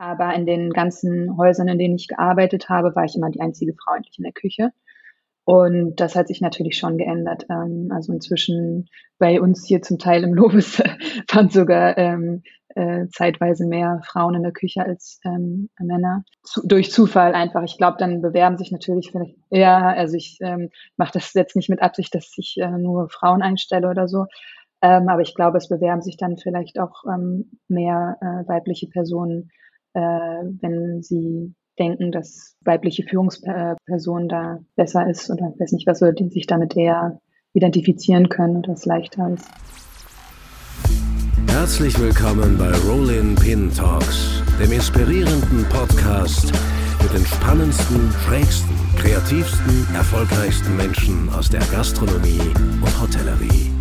Aber in den ganzen Häusern, in denen ich gearbeitet habe, war ich immer die einzige Frau eigentlich in der Küche. Und das hat sich natürlich schon geändert. Ähm, also inzwischen bei uns hier zum Teil im Lobes waren sogar ähm, äh, zeitweise mehr Frauen in der Küche als ähm, Männer. Zu, durch Zufall einfach. Ich glaube, dann bewerben sich natürlich vielleicht, ja, also ich ähm, mache das jetzt nicht mit Absicht, dass ich äh, nur Frauen einstelle oder so. Ähm, aber ich glaube, es bewerben sich dann vielleicht auch ähm, mehr äh, weibliche Personen, äh, wenn sie denken, dass weibliche Führungsperson da besser ist oder weiß nicht was, oder die sich damit eher identifizieren können und das leichter ist. Herzlich willkommen bei Rollin Pin Talks, dem inspirierenden Podcast mit den spannendsten, schrägsten, kreativsten, erfolgreichsten Menschen aus der Gastronomie und Hotellerie.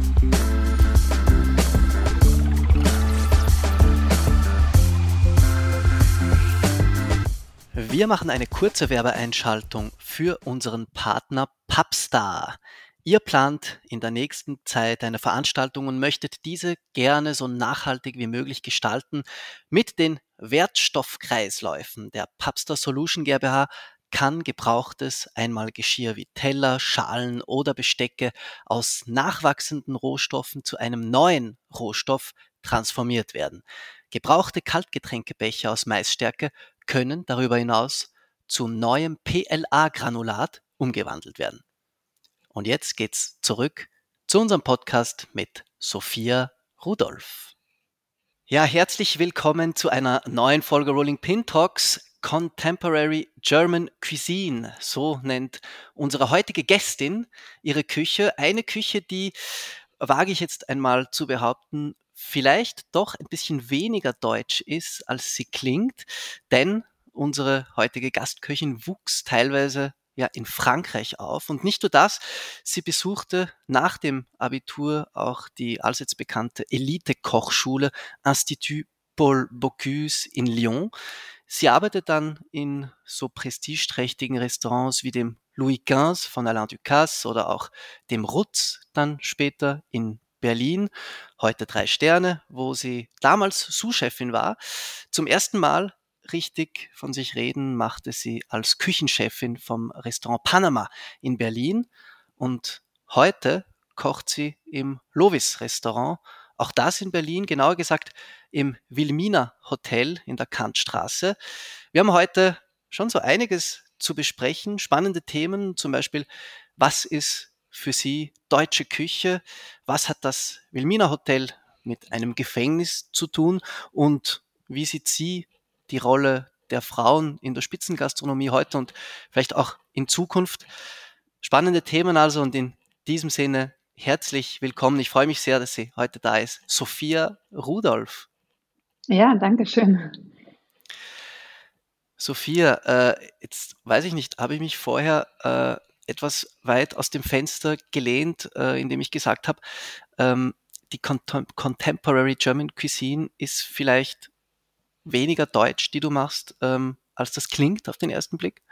Wir machen eine kurze Werbeeinschaltung für unseren Partner Pubstar. Ihr plant in der nächsten Zeit eine Veranstaltung und möchtet diese gerne so nachhaltig wie möglich gestalten mit den Wertstoffkreisläufen der Pubstar Solution GmbH kann gebrauchtes Einmalgeschirr wie Teller, Schalen oder Bestecke aus nachwachsenden Rohstoffen zu einem neuen Rohstoff transformiert werden. Gebrauchte Kaltgetränkebecher aus Maisstärke können darüber hinaus zu neuem PLA-Granulat umgewandelt werden. Und jetzt geht's zurück zu unserem Podcast mit Sophia Rudolph. Ja, herzlich willkommen zu einer neuen Folge Rolling Pin Talks Contemporary German Cuisine. So nennt unsere heutige Gästin ihre Küche. Eine Küche, die, wage ich jetzt einmal zu behaupten, vielleicht doch ein bisschen weniger deutsch ist, als sie klingt, denn unsere heutige Gastköchin wuchs teilweise ja in Frankreich auf. Und nicht nur das, sie besuchte nach dem Abitur auch die allseits bekannte Elite-Kochschule Institut Paul Bocuse in Lyon. Sie arbeitet dann in so prestigeträchtigen Restaurants wie dem Louis XV von Alain Ducasse oder auch dem Rutz dann später in Berlin, heute drei Sterne, wo sie damals Sous-Chefin war. Zum ersten Mal richtig von sich reden machte sie als Küchenchefin vom Restaurant Panama in Berlin und heute kocht sie im Lovis Restaurant, auch das in Berlin, genauer gesagt im Wilmina Hotel in der Kantstraße. Wir haben heute schon so einiges zu besprechen, spannende Themen, zum Beispiel, was ist für Sie deutsche Küche? Was hat das Wilmina Hotel mit einem Gefängnis zu tun? Und wie sieht sie die Rolle der Frauen in der Spitzengastronomie heute und vielleicht auch in Zukunft? Spannende Themen also und in diesem Sinne herzlich willkommen. Ich freue mich sehr, dass sie heute da ist. Sophia Rudolph. Ja, danke schön. Sophia, äh, jetzt weiß ich nicht, habe ich mich vorher äh, etwas weit aus dem Fenster gelehnt, äh, indem ich gesagt habe, ähm, die Contem Contemporary German Cuisine ist vielleicht weniger deutsch, die du machst, ähm, als das klingt auf den ersten Blick?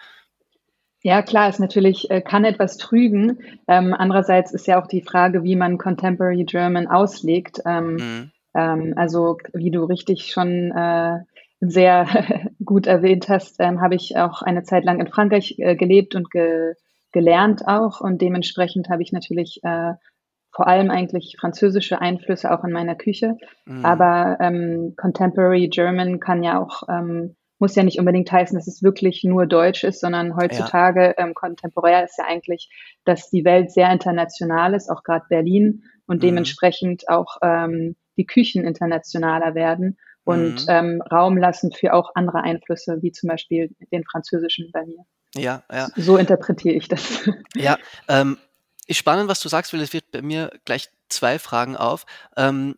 Ja, klar, es natürlich äh, kann etwas trügen. Ähm, andererseits ist ja auch die Frage, wie man Contemporary German auslegt. Ähm, mhm. ähm, also, wie du richtig schon äh, sehr gut erwähnt hast, ähm, habe ich auch eine Zeit lang in Frankreich äh, gelebt und ge gelernt auch und dementsprechend habe ich natürlich äh, vor allem eigentlich französische Einflüsse auch in meiner Küche. Mhm. Aber ähm, Contemporary German kann ja auch, ähm, muss ja nicht unbedingt heißen, dass es wirklich nur Deutsch ist, sondern heutzutage ja. ähm, kontemporär ist ja eigentlich, dass die Welt sehr international ist, auch gerade Berlin und mhm. dementsprechend auch ähm, die Küchen internationaler werden und mhm. ähm, Raum lassen für auch andere Einflüsse, wie zum Beispiel den französischen bei mir. Ja, ja. So interpretiere ich das. Ja, ähm, ist spannend, was du sagst, weil es wird bei mir gleich zwei Fragen auf. Ähm,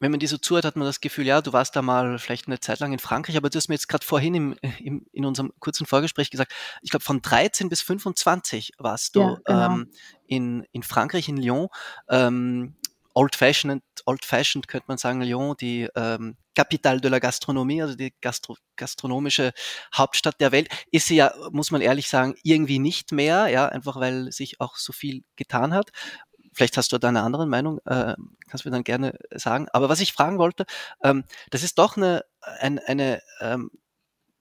wenn man dir so zuhört, hat man das Gefühl, ja, du warst da mal vielleicht eine Zeit lang in Frankreich, aber du hast mir jetzt gerade vorhin im, im, in unserem kurzen Vorgespräch gesagt, ich glaube von 13 bis 25 warst du ja, genau. ähm, in, in Frankreich, in Lyon. Ähm, old-fashioned, old-fashioned könnte man sagen, Lyon, die ähm, Capital de la Gastronomie, also die Gastro gastronomische Hauptstadt der Welt, ist sie ja, muss man ehrlich sagen, irgendwie nicht mehr, ja, einfach weil sich auch so viel getan hat. Vielleicht hast du da eine andere Meinung, äh, kannst du mir dann gerne sagen. Aber was ich fragen wollte, ähm, das ist doch eine, ein, eine ähm,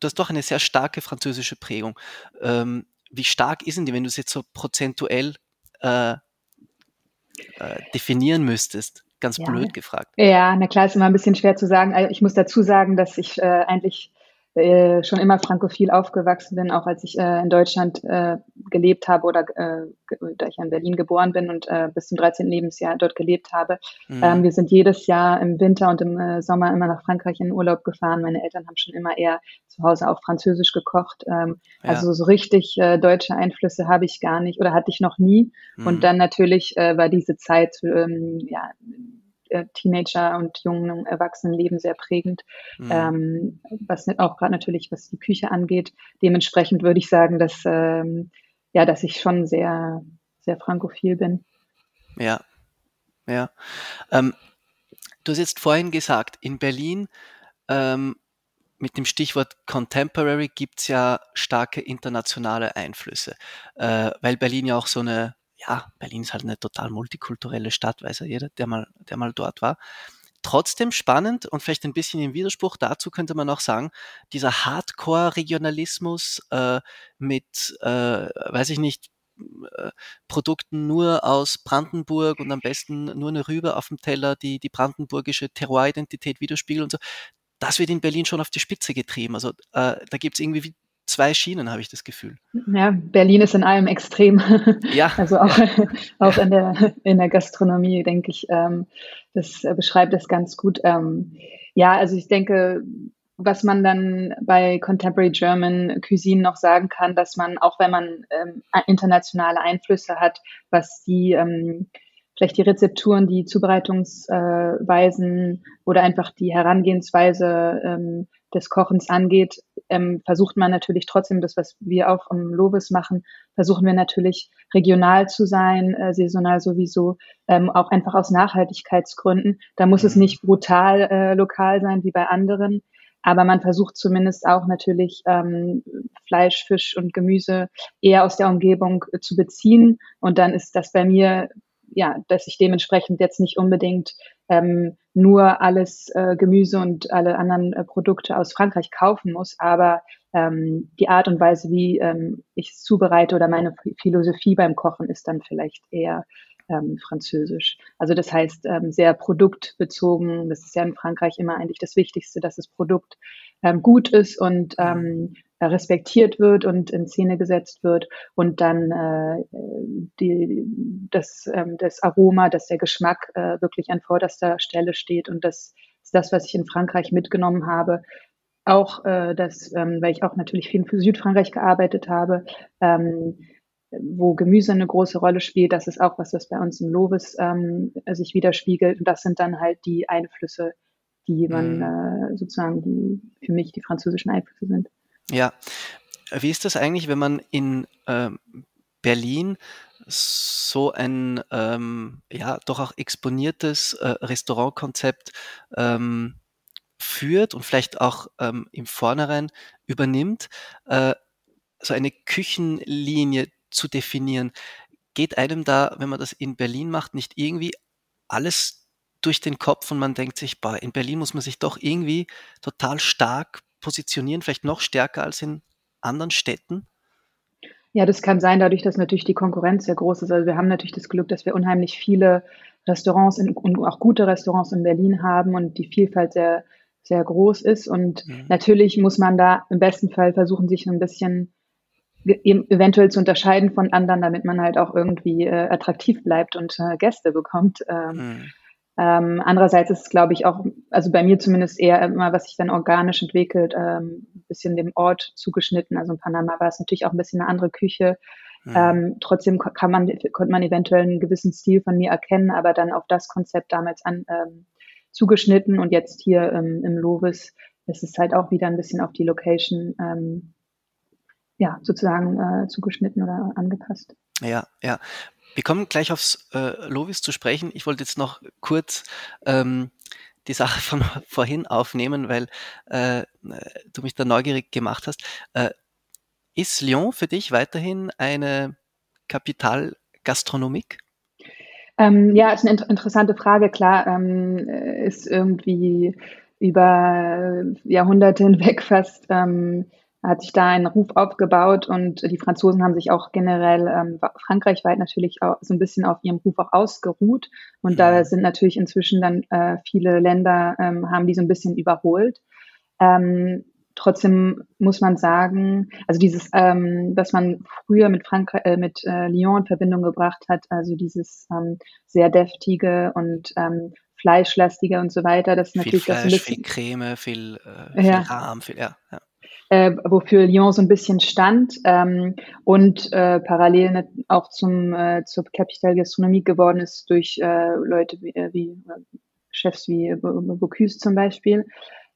du hast doch eine sehr starke französische Prägung. Ähm, wie stark ist denn die, wenn du es jetzt so prozentuell äh, äh, definieren müsstest? Ganz ja. blöd gefragt. Ja, na klar, ist immer ein bisschen schwer zu sagen. Also ich muss dazu sagen, dass ich äh, eigentlich äh, schon immer frankophil aufgewachsen bin, auch als ich äh, in Deutschland äh, gelebt habe oder äh, da ich in Berlin geboren bin und äh, bis zum 13. Lebensjahr dort gelebt habe. Mhm. Ähm, wir sind jedes Jahr im Winter und im äh, Sommer immer nach Frankreich in Urlaub gefahren. Meine Eltern haben schon immer eher zu Hause auch Französisch gekocht. Ähm, ja. Also so richtig äh, deutsche Einflüsse habe ich gar nicht oder hatte ich noch nie. Mhm. Und dann natürlich äh, war diese Zeit ähm, ja Teenager und jungen Erwachsenenleben sehr prägend, mhm. ähm, was auch gerade natürlich, was die Küche angeht. Dementsprechend würde ich sagen, dass, ähm, ja, dass ich schon sehr, sehr frankophil bin. Ja, ja. Ähm, du hast jetzt vorhin gesagt, in Berlin ähm, mit dem Stichwort Contemporary gibt es ja starke internationale Einflüsse, äh, weil Berlin ja auch so eine ja, Berlin ist halt eine total multikulturelle Stadt, weiß ja jeder, der mal, der mal dort war. Trotzdem spannend und vielleicht ein bisschen im Widerspruch dazu könnte man auch sagen, dieser Hardcore-Regionalismus äh, mit, äh, weiß ich nicht, äh, Produkten nur aus Brandenburg und am besten nur eine Rübe auf dem Teller, die die brandenburgische Terroir-Identität widerspiegelt und so. Das wird in Berlin schon auf die Spitze getrieben. Also äh, da gibt es irgendwie zwei Schienen, habe ich das Gefühl. Ja, Berlin ist in allem extrem. Ja. Also auch, ja. auch in, der, in der Gastronomie, denke ich, ähm, das äh, beschreibt das ganz gut. Ähm, ja, also ich denke, was man dann bei Contemporary German Cuisine noch sagen kann, dass man, auch wenn man ähm, internationale Einflüsse hat, was die ähm, vielleicht die Rezepturen, die Zubereitungsweisen oder einfach die Herangehensweise ähm, des Kochens angeht, ähm, versucht man natürlich trotzdem das, was wir auch im Lovis machen, versuchen wir natürlich regional zu sein, äh, saisonal sowieso, ähm, auch einfach aus Nachhaltigkeitsgründen. Da muss es mhm. nicht brutal äh, lokal sein wie bei anderen, aber man versucht zumindest auch natürlich ähm, Fleisch, Fisch und Gemüse eher aus der Umgebung äh, zu beziehen. Und dann ist das bei mir ja, dass ich dementsprechend jetzt nicht unbedingt ähm, nur alles äh, Gemüse und alle anderen äh, Produkte aus Frankreich kaufen muss, aber ähm, die Art und Weise, wie ähm, ich es zubereite oder meine Philosophie beim Kochen ist dann vielleicht eher ähm, französisch. Also das heißt ähm, sehr produktbezogen. Das ist ja in Frankreich immer eigentlich das Wichtigste, dass das Produkt ähm, gut ist und ähm, respektiert wird und in Szene gesetzt wird und dann äh, die, das, ähm, das Aroma, dass der Geschmack äh, wirklich an vorderster Stelle steht und das ist das, was ich in Frankreich mitgenommen habe. Auch äh, das, ähm, weil ich auch natürlich viel für Südfrankreich gearbeitet habe, ähm, wo Gemüse eine große Rolle spielt. Das ist auch was, was bei uns im Lovis ähm, sich widerspiegelt. Und das sind dann halt die Einflüsse, die man mhm. äh, sozusagen, die für mich die französischen Einflüsse sind. Ja, wie ist das eigentlich, wenn man in ähm, Berlin so ein ähm, ja doch auch exponiertes äh, Restaurantkonzept ähm, führt und vielleicht auch ähm, im Vornherein übernimmt, äh, so eine Küchenlinie zu definieren. Geht einem da, wenn man das in Berlin macht, nicht irgendwie alles durch den Kopf und man denkt sich, boah, in Berlin muss man sich doch irgendwie total stark positionieren, vielleicht noch stärker als in anderen Städten? Ja, das kann sein, dadurch, dass natürlich die Konkurrenz sehr groß ist. Also wir haben natürlich das Glück, dass wir unheimlich viele Restaurants in, und auch gute Restaurants in Berlin haben und die Vielfalt sehr, sehr groß ist. Und mhm. natürlich muss man da im besten Fall versuchen, sich ein bisschen eventuell zu unterscheiden von anderen, damit man halt auch irgendwie äh, attraktiv bleibt und äh, Gäste bekommt. Ähm, mhm. Ähm, andererseits ist es, glaube ich, auch, also bei mir zumindest eher immer, was sich dann organisch entwickelt, ähm, ein bisschen dem Ort zugeschnitten. Also in Panama war es natürlich auch ein bisschen eine andere Küche. Mhm. Ähm, trotzdem kann man, konnte man eventuell einen gewissen Stil von mir erkennen, aber dann auf das Konzept damals an, ähm, zugeschnitten und jetzt hier ähm, im Lovis ist es halt auch wieder ein bisschen auf die Location ähm, ja, sozusagen äh, zugeschnitten oder angepasst. Ja, ja. Wir kommen gleich aufs äh, Lovis zu sprechen. Ich wollte jetzt noch kurz ähm, die Sache von vorhin aufnehmen, weil äh, du mich da neugierig gemacht hast. Äh, ist Lyon für dich weiterhin eine Kapitalgastronomik? Ähm, ja, ist eine interessante Frage. Klar, ähm, ist irgendwie über Jahrhunderte hinweg fast ähm, hat sich da ein Ruf aufgebaut und die Franzosen haben sich auch generell ähm, frankreichweit natürlich auch so ein bisschen auf ihrem Ruf auch ausgeruht. Und da mhm. sind natürlich inzwischen dann äh, viele Länder, ähm, haben die so ein bisschen überholt. Ähm, trotzdem muss man sagen, also dieses, ähm, was man früher mit Frankreich, äh, mit äh, Lyon in Verbindung gebracht hat, also dieses ähm, sehr deftige und ähm, fleischlastige und so weiter, das ist natürlich Fleisch, das ein bisschen, viel Creme, viel, äh, viel ja. Rahm, viel, ja. ja äh, wofür Lyon so ein bisschen stand ähm, und äh, parallel auch zum äh, zur Capital Gastronomie geworden ist durch äh, Leute wie, äh, wie äh, Chefs wie Bocuse zum Beispiel.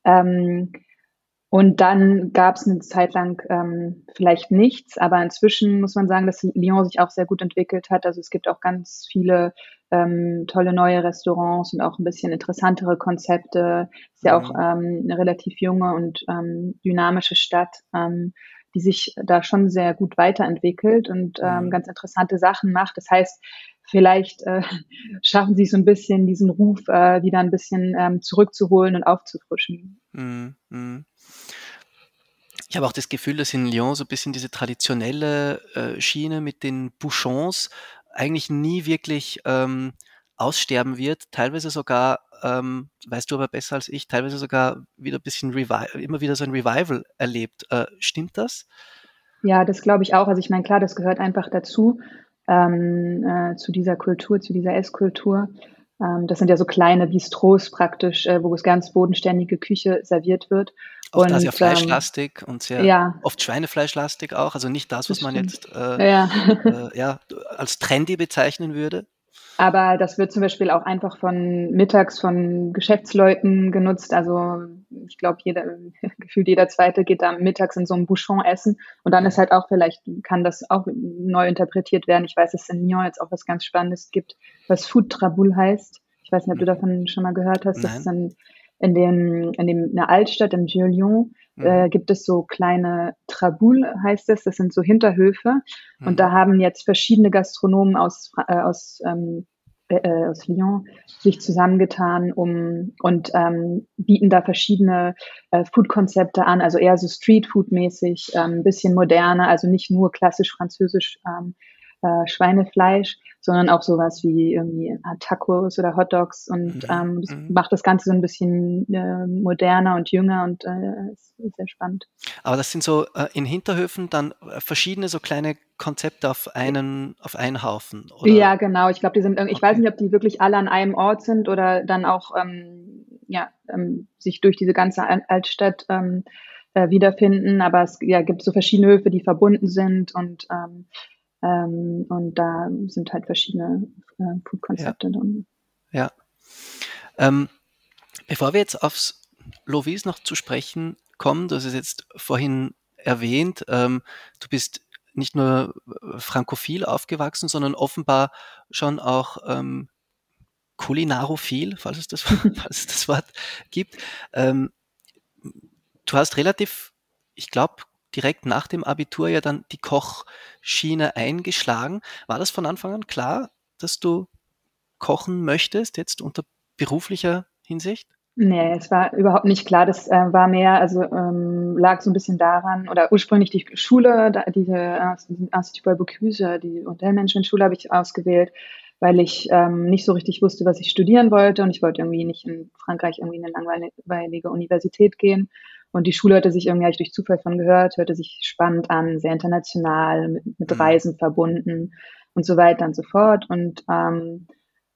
Ähm, und dann gab es eine Zeit lang ähm, vielleicht nichts, aber inzwischen muss man sagen, dass Lyon sich auch sehr gut entwickelt hat. Also es gibt auch ganz viele ähm, tolle neue Restaurants und auch ein bisschen interessantere Konzepte. Ist ja auch mhm. ähm, eine relativ junge und ähm, dynamische Stadt, ähm, die sich da schon sehr gut weiterentwickelt und ähm, mhm. ganz interessante Sachen macht. Das heißt, vielleicht äh, schaffen sie so ein bisschen diesen Ruf äh, wieder ein bisschen ähm, zurückzuholen und aufzufrischen. Mhm. Ich habe auch das Gefühl, dass in Lyon so ein bisschen diese traditionelle äh, Schiene mit den Bouchons eigentlich nie wirklich ähm, aussterben wird, teilweise sogar, ähm, weißt du aber besser als ich, teilweise sogar wieder ein bisschen Revival, immer wieder so ein Revival erlebt. Äh, stimmt das? Ja, das glaube ich auch. Also ich meine, klar, das gehört einfach dazu, ähm, äh, zu dieser Kultur, zu dieser Esskultur. Ähm, das sind ja so kleine Bistros praktisch, äh, wo es ganz bodenständige Küche serviert wird. Oft und, sehr fleischlastig ähm, und sehr ja. oft Schweinefleischlastig auch. Also nicht das, was das man jetzt äh, ja. Äh, ja, als trendy bezeichnen würde. Aber das wird zum Beispiel auch einfach von mittags von Geschäftsleuten genutzt. Also ich glaube, jeder, gefühlt jeder Zweite geht da mittags in so einem Bouchon essen. Und dann ist halt auch vielleicht, kann das auch neu interpretiert werden. Ich weiß, dass es in Lyon jetzt auch was ganz Spannendes gibt, was Food Traboul heißt. Ich weiß nicht, ob du davon schon mal gehört hast. Nein. Das ist dann in dem, in dem, in der Altstadt im Vieux-Lyon mhm. äh, gibt es so kleine Traboul, heißt es. Das sind so Hinterhöfe. Mhm. Und da haben jetzt verschiedene Gastronomen aus, äh, aus, ähm, äh, äh, aus Lyon sich zusammengetan um und ähm, bieten da verschiedene äh, Food-Konzepte an, also eher so Street-Food-mäßig, ein ähm, bisschen moderner, also nicht nur klassisch französisch ähm, äh, Schweinefleisch, sondern auch sowas wie irgendwie Tacos oder Hotdogs und mhm. ähm, das mhm. macht das Ganze so ein bisschen äh, moderner und jünger und äh, ist, ist sehr spannend. Aber das sind so äh, in Hinterhöfen dann äh, verschiedene so kleine Konzepte auf einen auf einen Haufen. Oder? Ja, genau. Ich glaube, die sind. Ich okay. weiß nicht, ob die wirklich alle an einem Ort sind oder dann auch ähm, ja ähm, sich durch diese ganze Altstadt ähm, äh, wiederfinden. Aber es ja, gibt so verschiedene Höfe, die verbunden sind und ähm, ähm, und da sind halt verschiedene äh, Food-Konzepte ja. drin. Ja. Ähm, bevor wir jetzt aufs Lovis noch zu sprechen kommen, du hast es jetzt vorhin erwähnt, ähm, du bist nicht nur frankophil aufgewachsen, sondern offenbar schon auch ähm, kulinarophil, falls es das, falls es das Wort gibt. Ähm, du hast relativ, ich glaube, direkt nach dem Abitur ja dann die Kochschiene eingeschlagen. War das von Anfang an klar, dass du kochen möchtest, jetzt unter beruflicher Hinsicht? Nee, es war überhaupt nicht klar. Das äh, war mehr, also ähm, lag so ein bisschen daran, oder ursprünglich die Schule, da, diese äh, Institut Bocuse, die Hotelmanagement-Schule habe ich ausgewählt, weil ich ähm, nicht so richtig wusste, was ich studieren wollte und ich wollte irgendwie nicht in Frankreich irgendwie in eine langweilige Universität gehen und die Schule hörte sich irgendwie, habe ich durch Zufall von gehört, hörte sich spannend an, sehr international, mit, mit mhm. Reisen verbunden und so weiter und so fort. Und, ähm,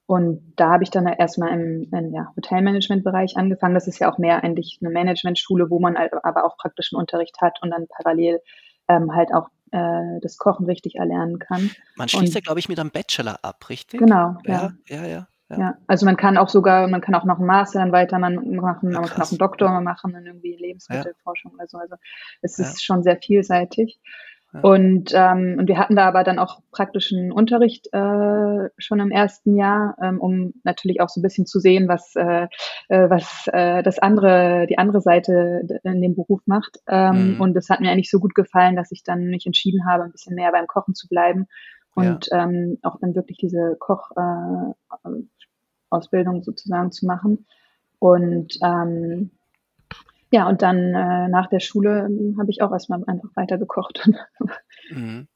und da habe ich dann erstmal im, im ja, Hotelmanagement-Bereich angefangen. Das ist ja auch mehr eigentlich eine Managementschule, wo man aber auch praktischen Unterricht hat und dann parallel ähm, halt auch äh, das Kochen richtig erlernen kann. Man schließt ja, glaube ich, mit einem Bachelor ab, richtig? Genau, ja. Ja, ja, ja. Ja. ja. also man kann auch sogar, man kann auch noch einen Master dann weiter machen, ja, man kann auch einen Doktor machen in irgendwie Lebensmittelforschung oder so. Also es ist schon sehr vielseitig. Und, ähm, und wir hatten da aber dann auch praktischen Unterricht äh, schon im ersten Jahr, ähm, um natürlich auch so ein bisschen zu sehen, was, äh, äh was äh, das andere, die andere Seite in dem Beruf macht. Ähm, mhm. Und das hat mir eigentlich so gut gefallen, dass ich dann mich entschieden habe, ein bisschen mehr beim Kochen zu bleiben und ja. ähm, auch dann wirklich diese Koch, äh, sozusagen zu machen. Und, ähm, Ja, und dann äh, nach der Schule ähm, habe ich auch erstmal einfach weiter gekocht. Mhm.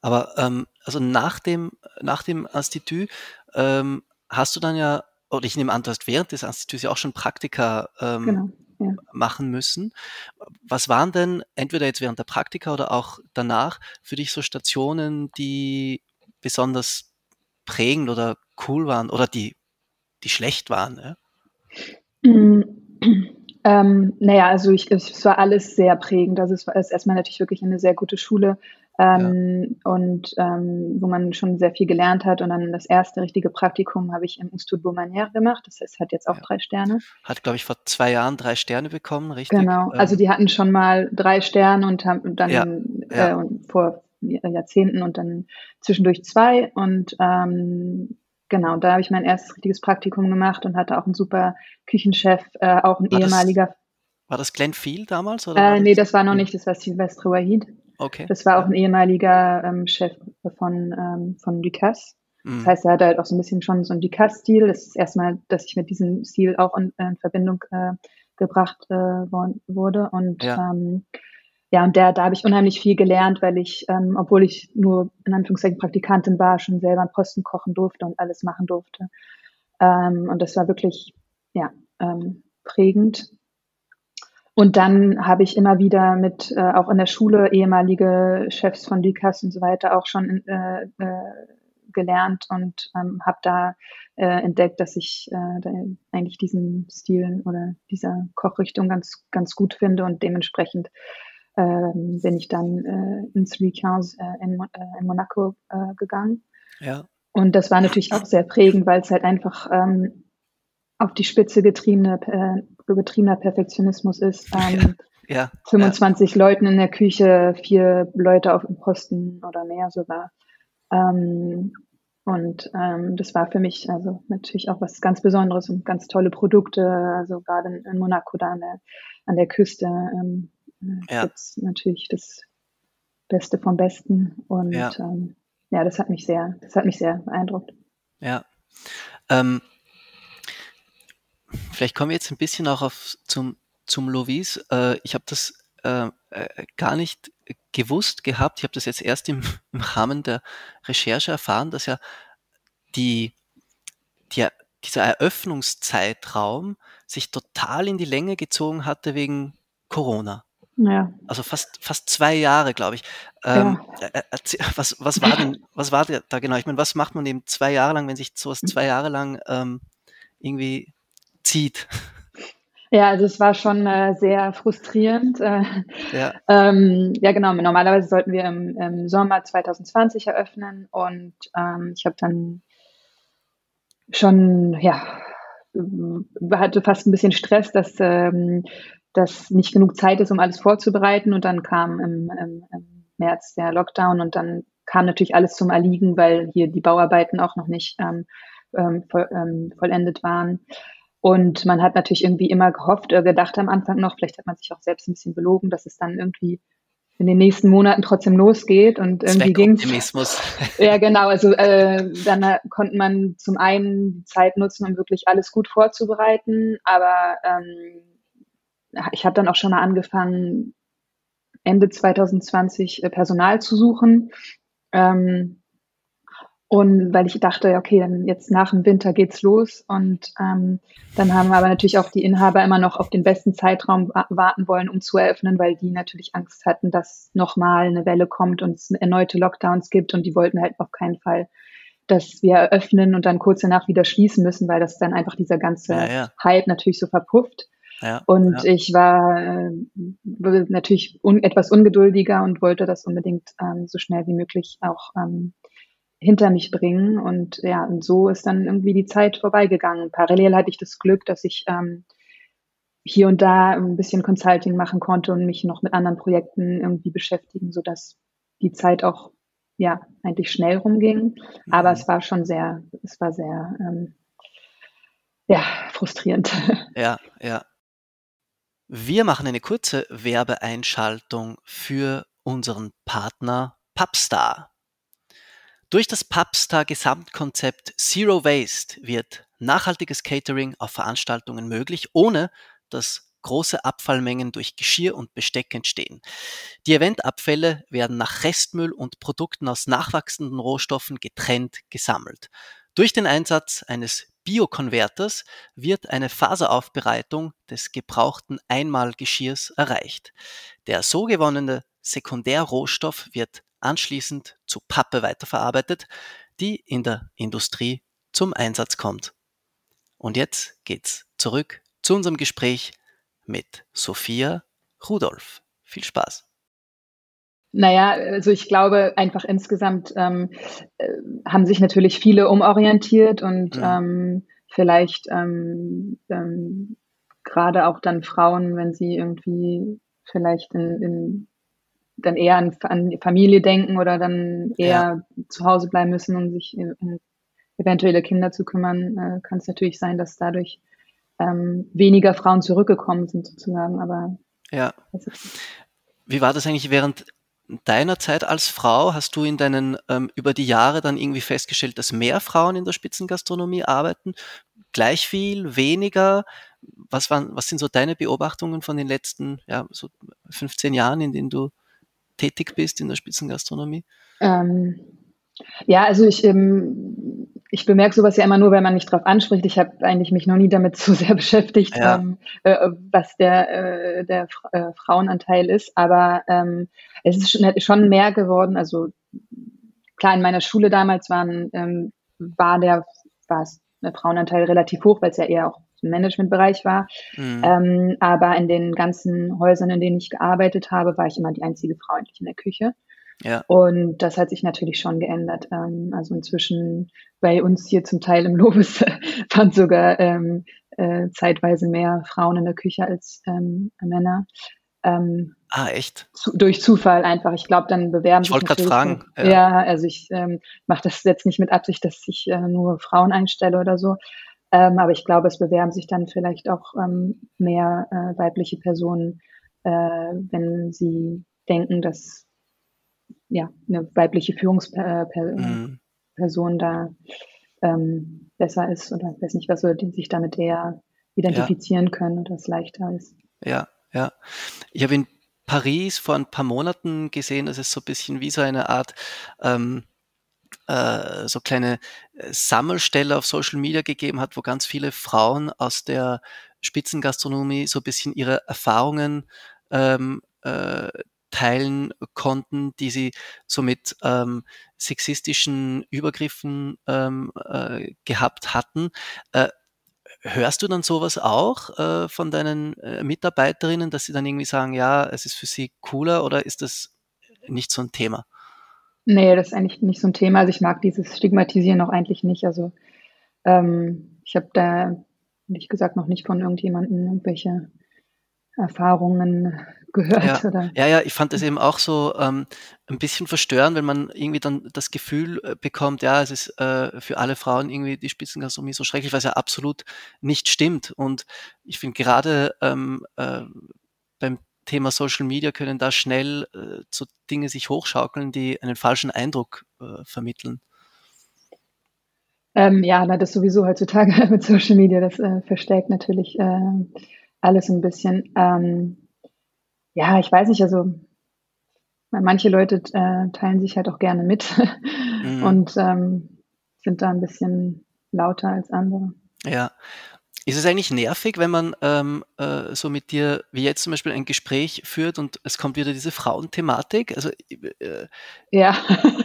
Aber ähm, also nach dem, nach dem Institut ähm, hast du dann ja, oder ich nehme an, du hast während des Instituts ja auch schon Praktika ähm, genau, ja. machen müssen. Was waren denn entweder jetzt während der Praktika oder auch danach für dich so Stationen, die besonders prägend oder cool waren oder die, die schlecht waren? Ja? Mhm. Ähm, naja, also ich, es war alles sehr prägend. Also es war erstmal natürlich wirklich eine sehr gute Schule ähm, ja. und ähm, wo man schon sehr viel gelernt hat. Und dann das erste richtige Praktikum habe ich im Institut Beaumanière gemacht. Das heißt, hat jetzt auch ja. drei Sterne. Hat, glaube ich, vor zwei Jahren drei Sterne bekommen, richtig? Genau. Also die hatten schon mal drei Sterne und haben dann ja. Äh, vor Jahrzehnten und dann zwischendurch zwei. Und ähm, Genau, da habe ich mein erstes richtiges Praktikum gemacht und hatte auch einen super Küchenchef, äh, auch ein war ehemaliger. Das, war das Glenn Field damals? Oder äh, nee, das war noch nicht, das war Silvestre Wahid. Okay. Das war auch ein ehemaliger ähm, Chef von, ähm, von Ducasse. Mhm. Das heißt, er hat halt auch so ein bisschen schon so einen Ducasse-Stil. Das ist erstmal, dass ich mit diesem Stil auch in, in Verbindung äh, gebracht äh, wurde. Und ja. ähm, ja, und der, da habe ich unheimlich viel gelernt, weil ich, ähm, obwohl ich nur in Anführungszeichen Praktikantin war, schon selber einen Posten kochen durfte und alles machen durfte. Ähm, und das war wirklich, ja, ähm, prägend. Und dann habe ich immer wieder mit, äh, auch in der Schule, ehemalige Chefs von Dukas und so weiter auch schon äh, äh, gelernt und ähm, habe da äh, entdeckt, dass ich äh, da eigentlich diesen Stil oder dieser Kochrichtung ganz, ganz gut finde und dementsprechend ähm, bin ich dann äh, ins äh, in, in Monaco gegangen. Ja. Und das war natürlich auch sehr prägend, weil es halt einfach ähm, auf die Spitze getriebene, äh, getriebener Perfektionismus ist. Ähm, ja, ja, 25 ja. Leuten in der Küche, vier Leute auf dem Posten oder mehr sogar. Ähm, und ähm, das war für mich also natürlich auch was ganz Besonderes und ganz tolle Produkte. Also gerade in, in Monaco da an der, an der Küste ähm, ja. gibt's natürlich das Beste vom Besten. Und ja. Ähm, ja, das hat mich sehr, das hat mich sehr beeindruckt. Ja. Ähm, vielleicht kommen wir jetzt ein bisschen auch auf zum, zum Lovis. Äh, ich habe das äh, äh, gar nicht gewusst gehabt. Ich habe das jetzt erst im, im, Rahmen der Recherche erfahren, dass ja die, die, dieser Eröffnungszeitraum sich total in die Länge gezogen hatte wegen Corona. Ja. Also fast, fast zwei Jahre, glaube ich. Ähm, ja. Äh, äh, was, was war denn, was war da genau? Ich meine, was macht man eben zwei Jahre lang, wenn sich sowas zwei Jahre lang ähm, irgendwie zieht? Ja, also es war schon äh, sehr frustrierend. Äh, ja. Ähm, ja, genau. Normalerweise sollten wir im, im Sommer 2020 eröffnen und ähm, ich habe dann schon, ja, hatte fast ein bisschen Stress, dass ähm, dass nicht genug Zeit ist, um alles vorzubereiten. Und dann kam im, im, im März der Lockdown und dann kam natürlich alles zum Erliegen, weil hier die Bauarbeiten auch noch nicht ähm, ähm, voll, ähm, vollendet waren. Und man hat natürlich irgendwie immer gehofft oder gedacht am Anfang noch, vielleicht hat man sich auch selbst ein bisschen belogen, dass es dann irgendwie in den nächsten Monaten trotzdem losgeht und irgendwie ging Ja, genau. Also äh, dann konnte man zum einen die Zeit nutzen, um wirklich alles gut vorzubereiten, aber ähm, ich habe dann auch schon mal angefangen, Ende 2020 äh, Personal zu suchen. Ähm, und weil ich dachte, okay, dann jetzt nach dem Winter geht's los. Und ähm, dann haben aber natürlich auch die Inhaber immer noch auf den besten Zeitraum warten wollen, um zu eröffnen, weil die natürlich Angst hatten, dass nochmal eine Welle kommt und es erneute Lockdowns gibt. Und die wollten halt auf keinen Fall, dass wir eröffnen und dann kurz danach wieder schließen müssen, weil das dann einfach dieser ganze ja, ja. Hype natürlich so verpufft. Ja, und ja. ich war äh, natürlich un etwas ungeduldiger und wollte das unbedingt ähm, so schnell wie möglich auch ähm, hinter mich bringen. Und ja, und so ist dann irgendwie die Zeit vorbeigegangen. Parallel hatte ich das Glück, dass ich ähm, hier und da ein bisschen Consulting machen konnte und mich noch mit anderen Projekten irgendwie beschäftigen, sodass die Zeit auch ja eigentlich schnell rumging. Mhm. Aber es war schon sehr, es war sehr ähm, ja, frustrierend. Ja, ja. Wir machen eine kurze Werbeeinschaltung für unseren Partner Pubstar. Durch das Pubstar Gesamtkonzept Zero Waste wird nachhaltiges Catering auf Veranstaltungen möglich, ohne dass große Abfallmengen durch Geschirr und Besteck entstehen. Die Eventabfälle werden nach Restmüll und Produkten aus nachwachsenden Rohstoffen getrennt gesammelt. Durch den Einsatz eines Biokonverters wird eine Faseraufbereitung des gebrauchten Einmalgeschirrs erreicht. Der so gewonnene Sekundärrohstoff wird anschließend zu Pappe weiterverarbeitet, die in der Industrie zum Einsatz kommt. Und jetzt geht's zurück zu unserem Gespräch mit Sophia Rudolph. Viel Spaß. Naja, also ich glaube einfach insgesamt ähm, äh, haben sich natürlich viele umorientiert und mhm. ähm, vielleicht ähm, ähm, gerade auch dann Frauen, wenn sie irgendwie vielleicht in, in dann eher an, an Familie denken oder dann eher ja. zu Hause bleiben müssen, um sich um eventuelle Kinder zu kümmern, äh, kann es natürlich sein, dass dadurch ähm, weniger Frauen zurückgekommen sind sozusagen. Aber ja. Wie war das eigentlich während deiner Zeit als Frau? Hast du in deinen ähm, über die Jahre dann irgendwie festgestellt, dass mehr Frauen in der Spitzengastronomie arbeiten? Gleich viel, weniger? Was waren, was sind so deine Beobachtungen von den letzten ja, so 15 Jahren, in denen du tätig bist in der Spitzengastronomie? Ähm, ja, also ich, ähm, ich bemerke sowas ja immer nur, wenn man mich drauf anspricht. Ich habe eigentlich mich noch nie damit so sehr beschäftigt, ja. ähm, äh, was der, äh, der äh, Frauenanteil ist. Aber ähm, es ist schon, schon mehr geworden. Also klar, in meiner Schule damals waren, ähm, war der, war es der Frauenanteil relativ hoch, weil es ja eher auch im Managementbereich war. Mhm. Ähm, aber in den ganzen Häusern, in denen ich gearbeitet habe, war ich immer die einzige Frau eigentlich in der Küche. Ja. Und das hat sich natürlich schon geändert. Ähm, also inzwischen bei uns hier zum Teil im Lobes waren sogar ähm, äh, zeitweise mehr Frauen in der Küche als ähm, Männer. Ähm, ah, echt? Zu, durch Zufall einfach. Ich glaube, dann bewerben ich sich. Ich wollte gerade fragen. Ja. ja. also ich ähm, mache das jetzt nicht mit Absicht, dass ich äh, nur Frauen einstelle oder so. Ähm, aber ich glaube, es bewerben sich dann vielleicht auch ähm, mehr äh, weibliche Personen, äh, wenn sie denken, dass ja eine weibliche Führungsperson mhm. da ähm, besser ist oder weiß nicht was, oder die sich damit eher identifizieren ja. können und das leichter ist. Ja, ja. Ich habe in Paris vor ein paar Monaten gesehen, dass es so ein bisschen wie so eine Art ähm, äh, so kleine äh, Sammelstelle auf Social Media gegeben hat, wo ganz viele Frauen aus der Spitzengastronomie so ein bisschen ihre Erfahrungen ähm, äh, teilen konnten, die sie so mit ähm, sexistischen Übergriffen ähm, äh, gehabt hatten. Äh, hörst du dann sowas auch äh, von deinen äh, Mitarbeiterinnen, dass sie dann irgendwie sagen, ja, es ist für sie cooler oder ist das nicht so ein Thema? Nee, das ist eigentlich nicht so ein Thema. Also ich mag dieses Stigmatisieren auch eigentlich nicht. Also ähm, ich habe da, ehrlich gesagt, noch nicht von irgendjemandem irgendwelche Erfahrungen gehört. Ja, oder? ja, ja, ich fand das eben auch so ähm, ein bisschen verstörend, wenn man irgendwie dann das Gefühl äh, bekommt, ja, es ist äh, für alle Frauen irgendwie die Spitzengastronomie so schrecklich, was ja absolut nicht stimmt. Und ich finde gerade ähm, äh, beim Thema Social Media können da schnell äh, so Dinge sich hochschaukeln, die einen falschen Eindruck äh, vermitteln. Ähm, ja, na, das sowieso heutzutage mit Social Media, das äh, verstärkt natürlich äh, alles ein bisschen. Ähm, ja, ich weiß nicht, also manche Leute äh, teilen sich halt auch gerne mit mhm. und ähm, sind da ein bisschen lauter als andere. Ja, ist es eigentlich nervig, wenn man ähm, äh, so mit dir, wie jetzt zum Beispiel, ein Gespräch führt und es kommt wieder diese Frauenthematik? Also, äh, ja,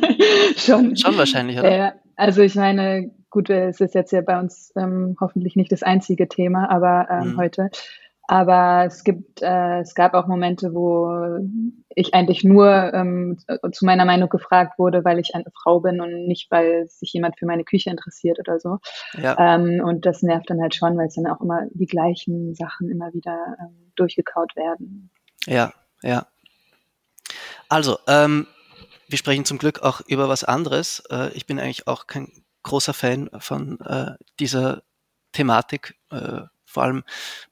schon. Schon wahrscheinlich, oder? Ja, also ich meine, gut, es ist jetzt ja bei uns ähm, hoffentlich nicht das einzige Thema, aber ähm, mhm. heute. Aber es gibt, äh, es gab auch Momente, wo ich eigentlich nur ähm, zu meiner Meinung gefragt wurde, weil ich eine Frau bin und nicht, weil sich jemand für meine Küche interessiert oder so. Ja. Ähm, und das nervt dann halt schon, weil es dann auch immer die gleichen Sachen immer wieder ähm, durchgekaut werden. Ja, ja. Also, ähm, wir sprechen zum Glück auch über was anderes. Äh, ich bin eigentlich auch kein großer Fan von äh, dieser Thematik. Äh, vor allem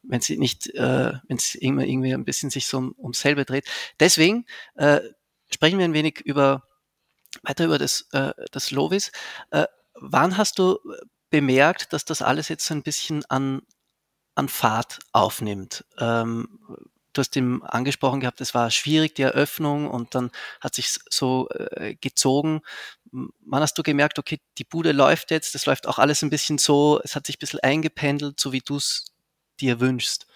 wenn sie nicht, äh, wenn es irgendwie, irgendwie ein bisschen sich so um, ums selbe dreht. Deswegen äh, sprechen wir ein wenig über weiter über das, äh, das Lovis. Äh, wann hast du bemerkt, dass das alles jetzt ein bisschen an an Fahrt aufnimmt. Ähm, du hast ihm angesprochen gehabt, es war schwierig, die Eröffnung und dann hat sich so äh, gezogen. Wann hast du gemerkt, okay, die Bude läuft jetzt, das läuft auch alles ein bisschen so, es hat sich ein bisschen eingependelt, so wie du es dir wünschst?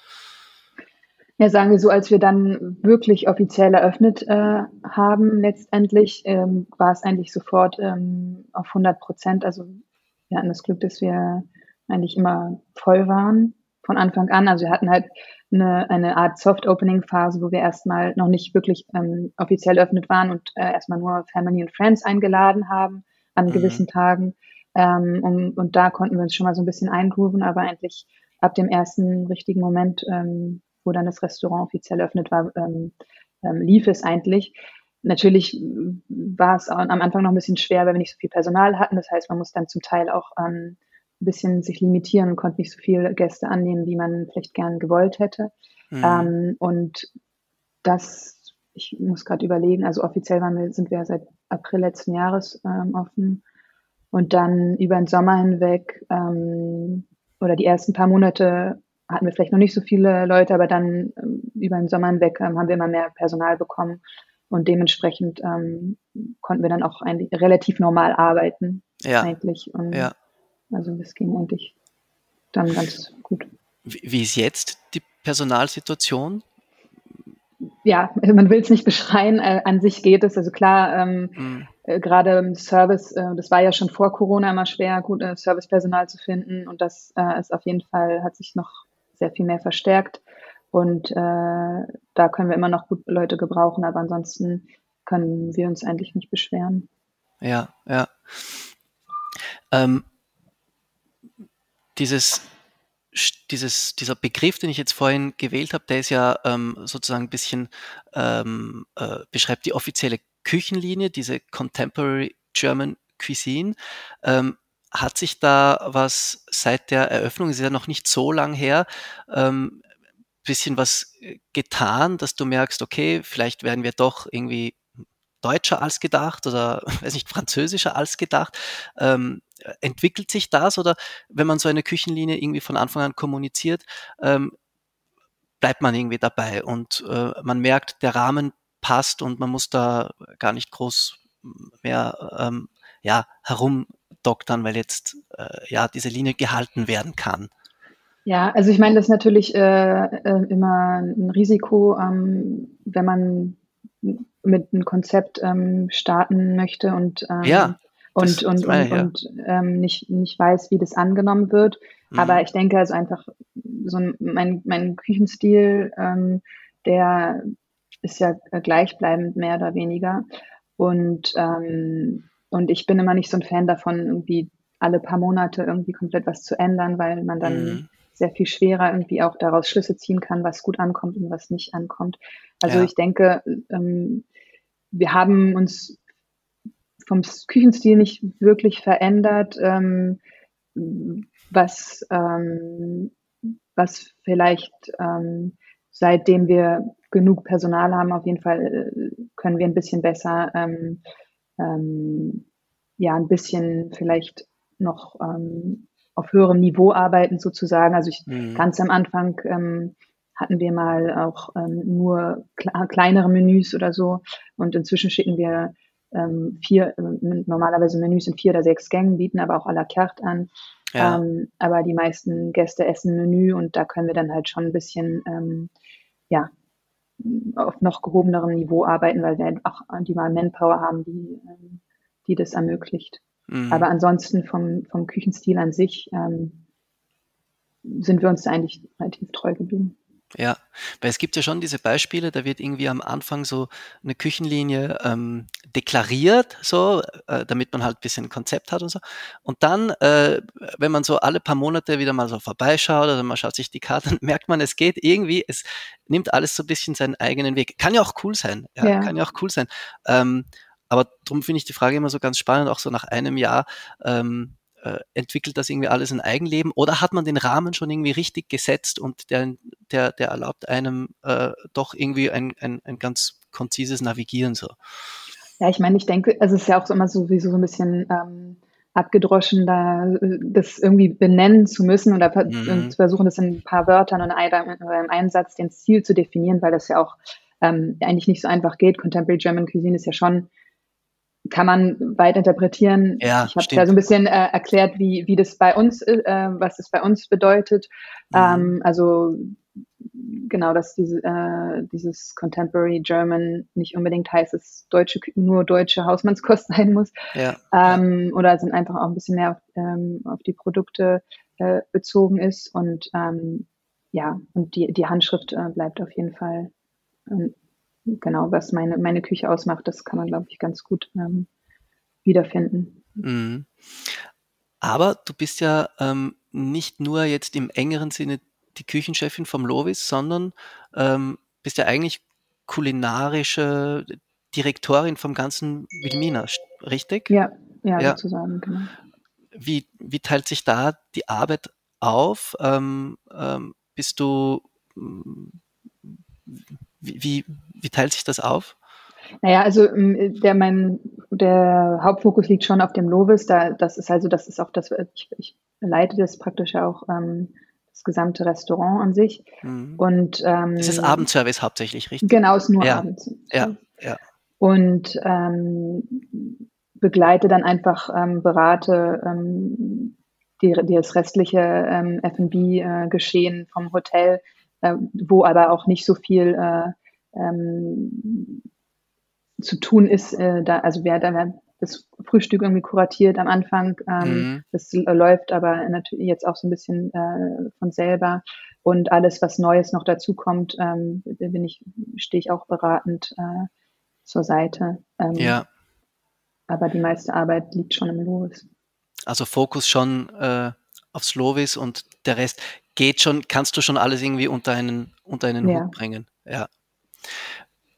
Ja, sagen wir so, als wir dann wirklich offiziell eröffnet äh, haben, letztendlich ähm, war es eigentlich sofort ähm, auf 100 Prozent. Also wir hatten das Glück, dass wir eigentlich immer voll waren von Anfang an. Also wir hatten halt eine, eine Art Soft-Opening-Phase, wo wir erstmal noch nicht wirklich ähm, offiziell eröffnet waren und äh, erstmal nur Family and Friends eingeladen haben an mhm. gewissen Tagen. Ähm, um, und da konnten wir uns schon mal so ein bisschen eingrooven, aber eigentlich ab dem ersten richtigen Moment, ähm, wo dann das Restaurant offiziell eröffnet war, ähm, ähm, lief es eigentlich. Natürlich war es am Anfang noch ein bisschen schwer, weil wir nicht so viel Personal hatten. Das heißt, man muss dann zum Teil auch ähm, ein bisschen sich limitieren und konnte nicht so viele Gäste annehmen, wie man vielleicht gern gewollt hätte. Mhm. Ähm, und das, ich muss gerade überlegen, also offiziell waren wir, sind wir seit April letzten Jahres ähm, offen. Und dann über den Sommer hinweg ähm, oder die ersten paar Monate hatten wir vielleicht noch nicht so viele Leute, aber dann ähm, über den Sommer hinweg ähm, haben wir immer mehr Personal bekommen und dementsprechend ähm, konnten wir dann auch eigentlich relativ normal arbeiten. Ja. Eigentlich. Und ja. Also das ging eigentlich dann ganz gut. Wie, wie ist jetzt die Personalsituation? Ja, man will es nicht beschreien, äh, an sich geht es. Also klar, ähm, mhm. äh, gerade im Service, äh, das war ja schon vor Corona immer schwer, gut äh, Servicepersonal zu finden und das äh, ist auf jeden Fall, hat sich noch sehr viel mehr verstärkt. Und äh, da können wir immer noch gut Leute gebrauchen, aber ansonsten können wir uns eigentlich nicht beschweren. Ja, ja. Ähm, dieses, dieses, dieser Begriff, den ich jetzt vorhin gewählt habe, der ist ja ähm, sozusagen ein bisschen, ähm, äh, beschreibt die offizielle Küchenlinie, diese Contemporary German Cuisine. Ähm, hat sich da was seit der Eröffnung, ist ja noch nicht so lang her, ähm, bisschen was getan, dass du merkst, okay, vielleicht werden wir doch irgendwie deutscher als gedacht oder weiß nicht, französischer als gedacht. Ähm, entwickelt sich das oder wenn man so eine Küchenlinie irgendwie von Anfang an kommuniziert, ähm, bleibt man irgendwie dabei und äh, man merkt, der Rahmen passt und man muss da gar nicht groß mehr ähm, ja, herumdoktern, weil jetzt äh, ja diese Linie gehalten werden kann. Ja, also ich meine, das ist natürlich äh, äh, immer ein Risiko, ähm, wenn man mit einem Konzept ähm, starten möchte und ähm, ja und, und, und, ja. und ähm, nicht, nicht weiß, wie das angenommen wird. Mhm. Aber ich denke also einfach, so ein, mein, mein Küchenstil, ähm, der ist ja gleichbleibend mehr oder weniger. Und, ähm, und ich bin immer nicht so ein Fan davon, irgendwie alle paar Monate irgendwie komplett was zu ändern, weil man dann mhm. Sehr viel schwerer irgendwie auch daraus Schlüsse ziehen kann, was gut ankommt und was nicht ankommt. Also ja. ich denke, ähm, wir haben uns vom Küchenstil nicht wirklich verändert, ähm, was, ähm, was vielleicht ähm, seitdem wir genug Personal haben, auf jeden Fall äh, können wir ein bisschen besser, ähm, ähm, ja, ein bisschen vielleicht noch auf höherem Niveau arbeiten sozusagen. Also ich, mhm. ganz am Anfang ähm, hatten wir mal auch ähm, nur kleinere Menüs oder so und inzwischen schicken wir ähm, vier, äh, normalerweise Menüs in vier oder sechs Gängen, bieten aber auch à la carte an. Ja. Ähm, aber die meisten Gäste essen Menü und da können wir dann halt schon ein bisschen, ähm, ja, auf noch gehobenerem Niveau arbeiten, weil wir auch die mal Manpower haben, die, ähm, die das ermöglicht. Mhm. Aber ansonsten vom, vom Küchenstil an sich ähm, sind wir uns da eigentlich relativ treu geblieben. Ja, weil es gibt ja schon diese Beispiele, da wird irgendwie am Anfang so eine Küchenlinie ähm, deklariert, so, äh, damit man halt ein bisschen Konzept hat und so. Und dann, äh, wenn man so alle paar Monate wieder mal so vorbeischaut oder man schaut sich die Karten, merkt man, es geht irgendwie, es nimmt alles so ein bisschen seinen eigenen Weg. Kann ja auch cool sein, ja, ja. kann ja auch cool sein. Ähm, aber darum finde ich die Frage immer so ganz spannend, auch so nach einem Jahr. Ähm, äh, entwickelt das irgendwie alles ein Eigenleben oder hat man den Rahmen schon irgendwie richtig gesetzt und der, der, der erlaubt einem äh, doch irgendwie ein, ein, ein ganz konzises Navigieren so? Ja, ich meine, ich denke, also es ist ja auch so immer sowieso so ein bisschen ähm, abgedroschen, da äh, das irgendwie benennen zu müssen oder mhm. zu versuchen, das in ein paar Wörtern oder einem Einsatz den Stil zu definieren, weil das ja auch ähm, eigentlich nicht so einfach geht. Contemporary German Cuisine ist ja schon kann man weit interpretieren. Ja, ich habe ja so ein bisschen äh, erklärt, wie, wie das bei uns, äh, was es bei uns bedeutet. Mhm. Ähm, also genau, dass diese, äh, dieses Contemporary German nicht unbedingt heißt, dass deutsche, nur deutsche Hausmannskost sein muss. Ja. Ähm, oder sind einfach auch ein bisschen mehr auf, ähm, auf die Produkte äh, bezogen ist. Und ähm, ja, und die, die Handschrift äh, bleibt auf jeden Fall ähm, genau, was meine, meine Küche ausmacht, das kann man, glaube ich, ganz gut ähm, wiederfinden. Mhm. Aber du bist ja ähm, nicht nur jetzt im engeren Sinne die Küchenchefin vom Lovis, sondern ähm, bist ja eigentlich kulinarische Direktorin vom ganzen Wilmina, richtig? Ja, ja, ja. sozusagen, genau. Wie, wie teilt sich da die Arbeit auf? Ähm, ähm, bist du, wie, wie, wie teilt sich das auf? Naja, also ähm, der mein der Hauptfokus liegt schon auf dem Lovis. Da das ist also das ist auch das ich, ich leite das praktisch auch ähm, das gesamte Restaurant an sich. Mhm. Und ähm, das ist Abendservice hauptsächlich, richtig? Genau, ist nur ja. Abends. Ja, ja. Und ähm, begleite dann einfach, ähm, berate ähm, die, die das restliche ähm, F&B-Geschehen äh, vom Hotel, äh, wo aber auch nicht so viel äh, ähm, zu tun ist. Äh, da, also wer da das Frühstück irgendwie kuratiert am Anfang. Ähm, mhm. Das läuft aber natürlich jetzt auch so ein bisschen äh, von selber. Und alles, was Neues noch dazu kommt, ähm, bin ich, stehe ich auch beratend äh, zur Seite. Ähm, ja. Aber die meiste Arbeit liegt schon im Lovis. Also Fokus schon äh, aufs Lovis und der Rest geht schon, kannst du schon alles irgendwie unter einen, unter einen ja. Hut bringen. Ja.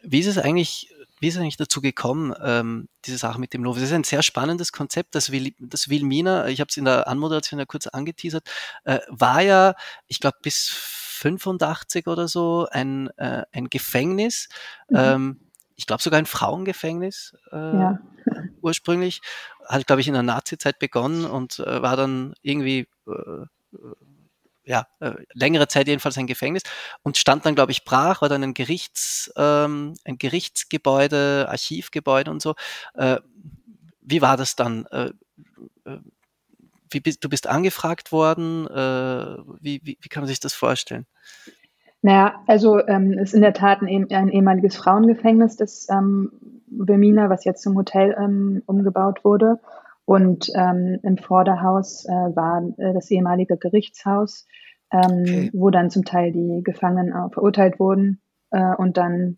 Wie ist es eigentlich wie ist eigentlich dazu gekommen, ähm, diese Sache mit dem Lovis? Das ist ein sehr spannendes Konzept. Das, Wil das Wilmina, ich habe es in der Anmoderation ja kurz angeteasert, äh, war ja, ich glaube, bis 85 oder so ein, äh, ein Gefängnis. Mhm. Ähm, ich glaube sogar ein Frauengefängnis äh, ja. ursprünglich. Hat, glaube ich, in der Nazi-Zeit begonnen und äh, war dann irgendwie äh, ja, äh, längere Zeit jedenfalls ein Gefängnis und stand dann, glaube ich, brach, war dann ein Gerichts, ähm, ein Gerichtsgebäude, Archivgebäude und so. Äh, wie war das dann? Äh, äh wie bist, du bist angefragt worden? Äh, wie, wie, wie kann man sich das vorstellen? Naja, also ähm, ist in der Tat ein, ein ehemaliges Frauengefängnis, das ähm, Bemina, was jetzt zum Hotel ähm, umgebaut wurde. Und ähm, im Vorderhaus äh, war äh, das ehemalige Gerichtshaus, ähm, okay. wo dann zum Teil die Gefangenen auch verurteilt wurden äh, und dann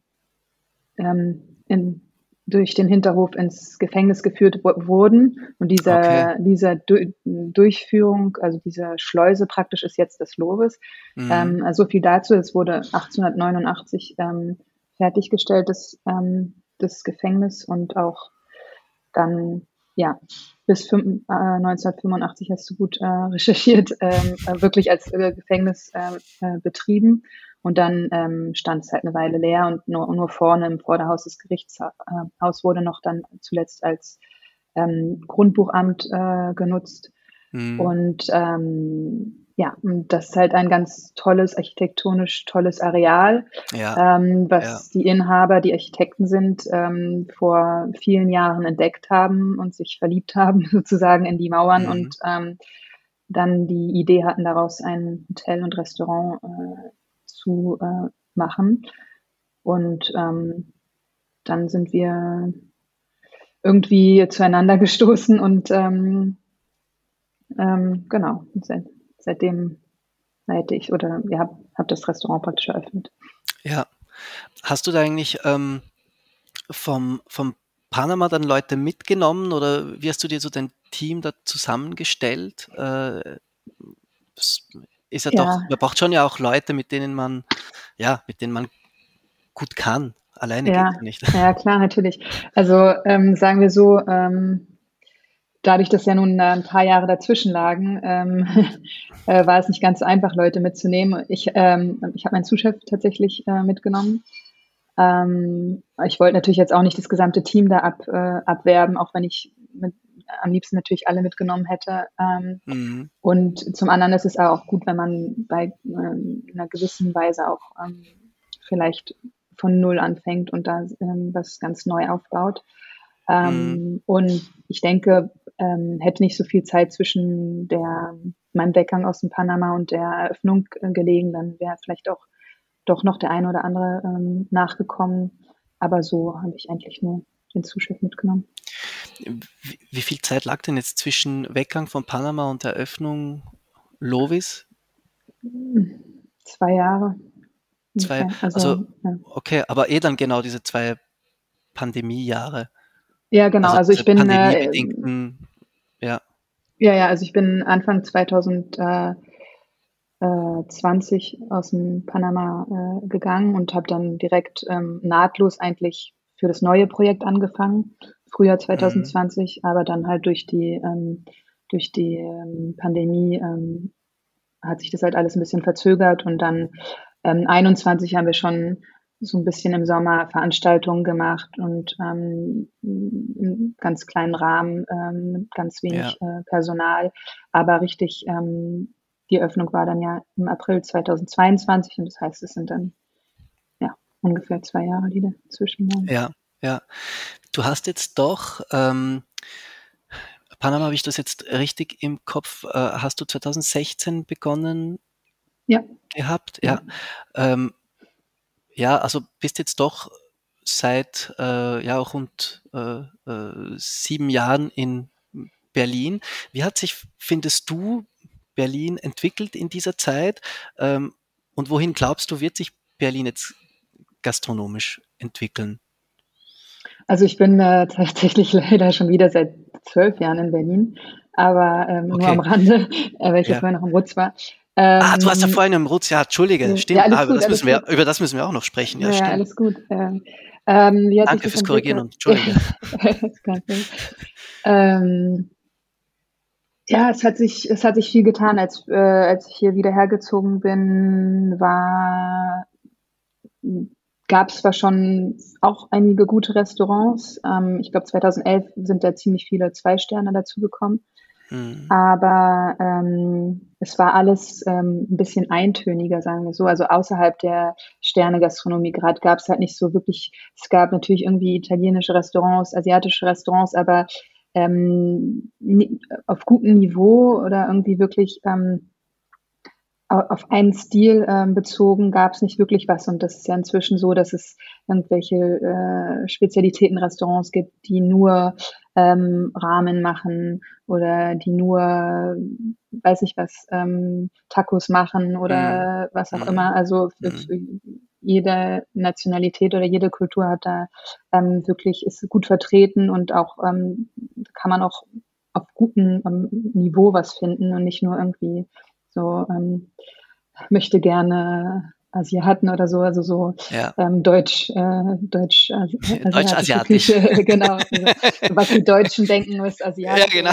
ähm, in, durch den Hinterhof ins Gefängnis geführt wurden. Und dieser, okay. dieser du Durchführung, also diese Schleuse praktisch ist jetzt das Lovis. Mhm. Ähm, also so viel dazu. Es wurde 1889 ähm, fertiggestellt, das, ähm, das Gefängnis und auch dann ja, bis fünf, äh, 1985 hast du gut äh, recherchiert, ähm, äh, wirklich als äh, Gefängnis ähm, äh, betrieben. Und dann ähm, stand es halt eine Weile leer und nur, nur vorne im Vorderhaus des Gerichtshaus wurde noch dann zuletzt als ähm, Grundbuchamt genutzt. Mhm. Und ja, das ist halt ein ganz tolles, architektonisch tolles Areal, ja. ähm, was ja. die Inhaber, die Architekten sind, ähm, vor vielen Jahren entdeckt haben und sich verliebt haben, sozusagen in die Mauern mhm. und ähm, dann die Idee hatten, daraus ein Hotel und Restaurant äh, zu äh, machen. Und ähm, dann sind wir irgendwie zueinander gestoßen und ähm, ähm, genau, sind seitdem leite ich oder ja, habe hab das Restaurant praktisch eröffnet. Ja. Hast du da eigentlich ähm, vom, vom Panama dann Leute mitgenommen oder wie hast du dir so dein Team da zusammengestellt? Äh, ist ja, ja, doch, man braucht schon ja auch Leute, mit denen man, ja, mit denen man gut kann. Alleine ja, geht nicht. Ja, klar, natürlich. Also ähm, sagen wir so, ähm, dadurch, dass ja nun ein paar Jahre dazwischen lagen, ähm, äh, war es nicht ganz so einfach, Leute mitzunehmen. Ich, ähm, ich habe meinen Zuschef tatsächlich äh, mitgenommen. Ähm, ich wollte natürlich jetzt auch nicht das gesamte Team da ab, äh, abwerben, auch wenn ich mit am liebsten natürlich alle mitgenommen hätte. Ähm, mhm. Und zum anderen ist es auch gut, wenn man bei ähm, einer gewissen Weise auch ähm, vielleicht von Null anfängt und da was ganz neu aufbaut. Ähm, mhm. Und ich denke, ähm, hätte nicht so viel Zeit zwischen der, meinem Weggang aus dem Panama und der Eröffnung äh, gelegen, dann wäre vielleicht auch doch noch der eine oder andere ähm, nachgekommen. Aber so habe ich eigentlich nur den Zuschiff mitgenommen. Wie, wie, viel Zeit lag denn jetzt zwischen Weggang von Panama und Eröffnung Lovis? Zwei Jahre. Zwei, also, also ja. okay, aber eh dann genau diese zwei Pandemiejahre. Ja, genau. Also, also ich bin äh, ja. Ja, ja, also ich bin Anfang 2020 aus dem Panama äh, gegangen und habe dann direkt ähm, nahtlos eigentlich für das neue Projekt angefangen, Frühjahr 2020, mhm. aber dann halt durch die ähm, durch die ähm, Pandemie ähm, hat sich das halt alles ein bisschen verzögert und dann ähm, 21 haben wir schon so ein bisschen im Sommer Veranstaltungen gemacht und ähm, im ganz kleinen Rahmen, ähm, mit ganz wenig ja. äh, Personal. Aber richtig, ähm, die Öffnung war dann ja im April 2022 und das heißt, es sind dann ja ungefähr zwei Jahre, die dazwischen waren. Ja, ja. Du hast jetzt doch ähm, Panama, habe ich das jetzt richtig im Kopf? Äh, hast du 2016 begonnen ja. gehabt? Ja. ja. Ähm, ja, also bist jetzt doch seit äh, ja rund äh, äh, sieben Jahren in Berlin. Wie hat sich, findest du, Berlin entwickelt in dieser Zeit? Ähm, und wohin glaubst du, wird sich Berlin jetzt gastronomisch entwickeln? Also ich bin äh, tatsächlich leider schon wieder seit zwölf Jahren in Berlin, aber ähm, okay. nur am Rande, äh, weil ich ja. vorher noch im Rutz war. Ähm, ah, du hast ja ähm, vorhin im Rutz, ja, Entschuldige, stimmt, ja, ah, über, gut, das müssen wir, über das müssen wir auch noch sprechen. Ja, ja stimmt. alles gut. Ähm, Danke fürs Korrigieren und Entschuldige. ähm, ja, es hat sich, es hat sich viel getan, als, äh, als ich hier wieder hergezogen bin, war, gab es zwar schon auch einige gute Restaurants. Ähm, ich glaube, 2011 sind da ziemlich viele Zwei-Sterne dazu gekommen. Mhm. Aber ähm, es war alles ähm, ein bisschen eintöniger, sagen wir so. Also außerhalb der Sterne-Gastronomie gerade gab es halt nicht so wirklich, es gab natürlich irgendwie italienische Restaurants, asiatische Restaurants, aber ähm, auf gutem Niveau oder irgendwie wirklich ähm, auf einen Stil ähm, bezogen gab es nicht wirklich was. Und das ist ja inzwischen so, dass es irgendwelche äh, Spezialitätenrestaurants gibt, die nur ähm, Rahmen machen oder die nur, weiß ich was, ähm, Tacos machen oder mhm. was auch mhm. immer. Also für, mhm. für, jede Nationalität oder jede Kultur hat da ähm, wirklich, ist gut vertreten und auch ähm, kann man auch auf gutem ähm, Niveau was finden und nicht nur irgendwie so ähm, möchte gerne Asiaten oder so, also so ja. ähm, Deutsch, äh, Deutsch, Asi Deutsch asiatisch, Küche, genau, also, was die Deutschen denken, ist asiatisch, ja, genau.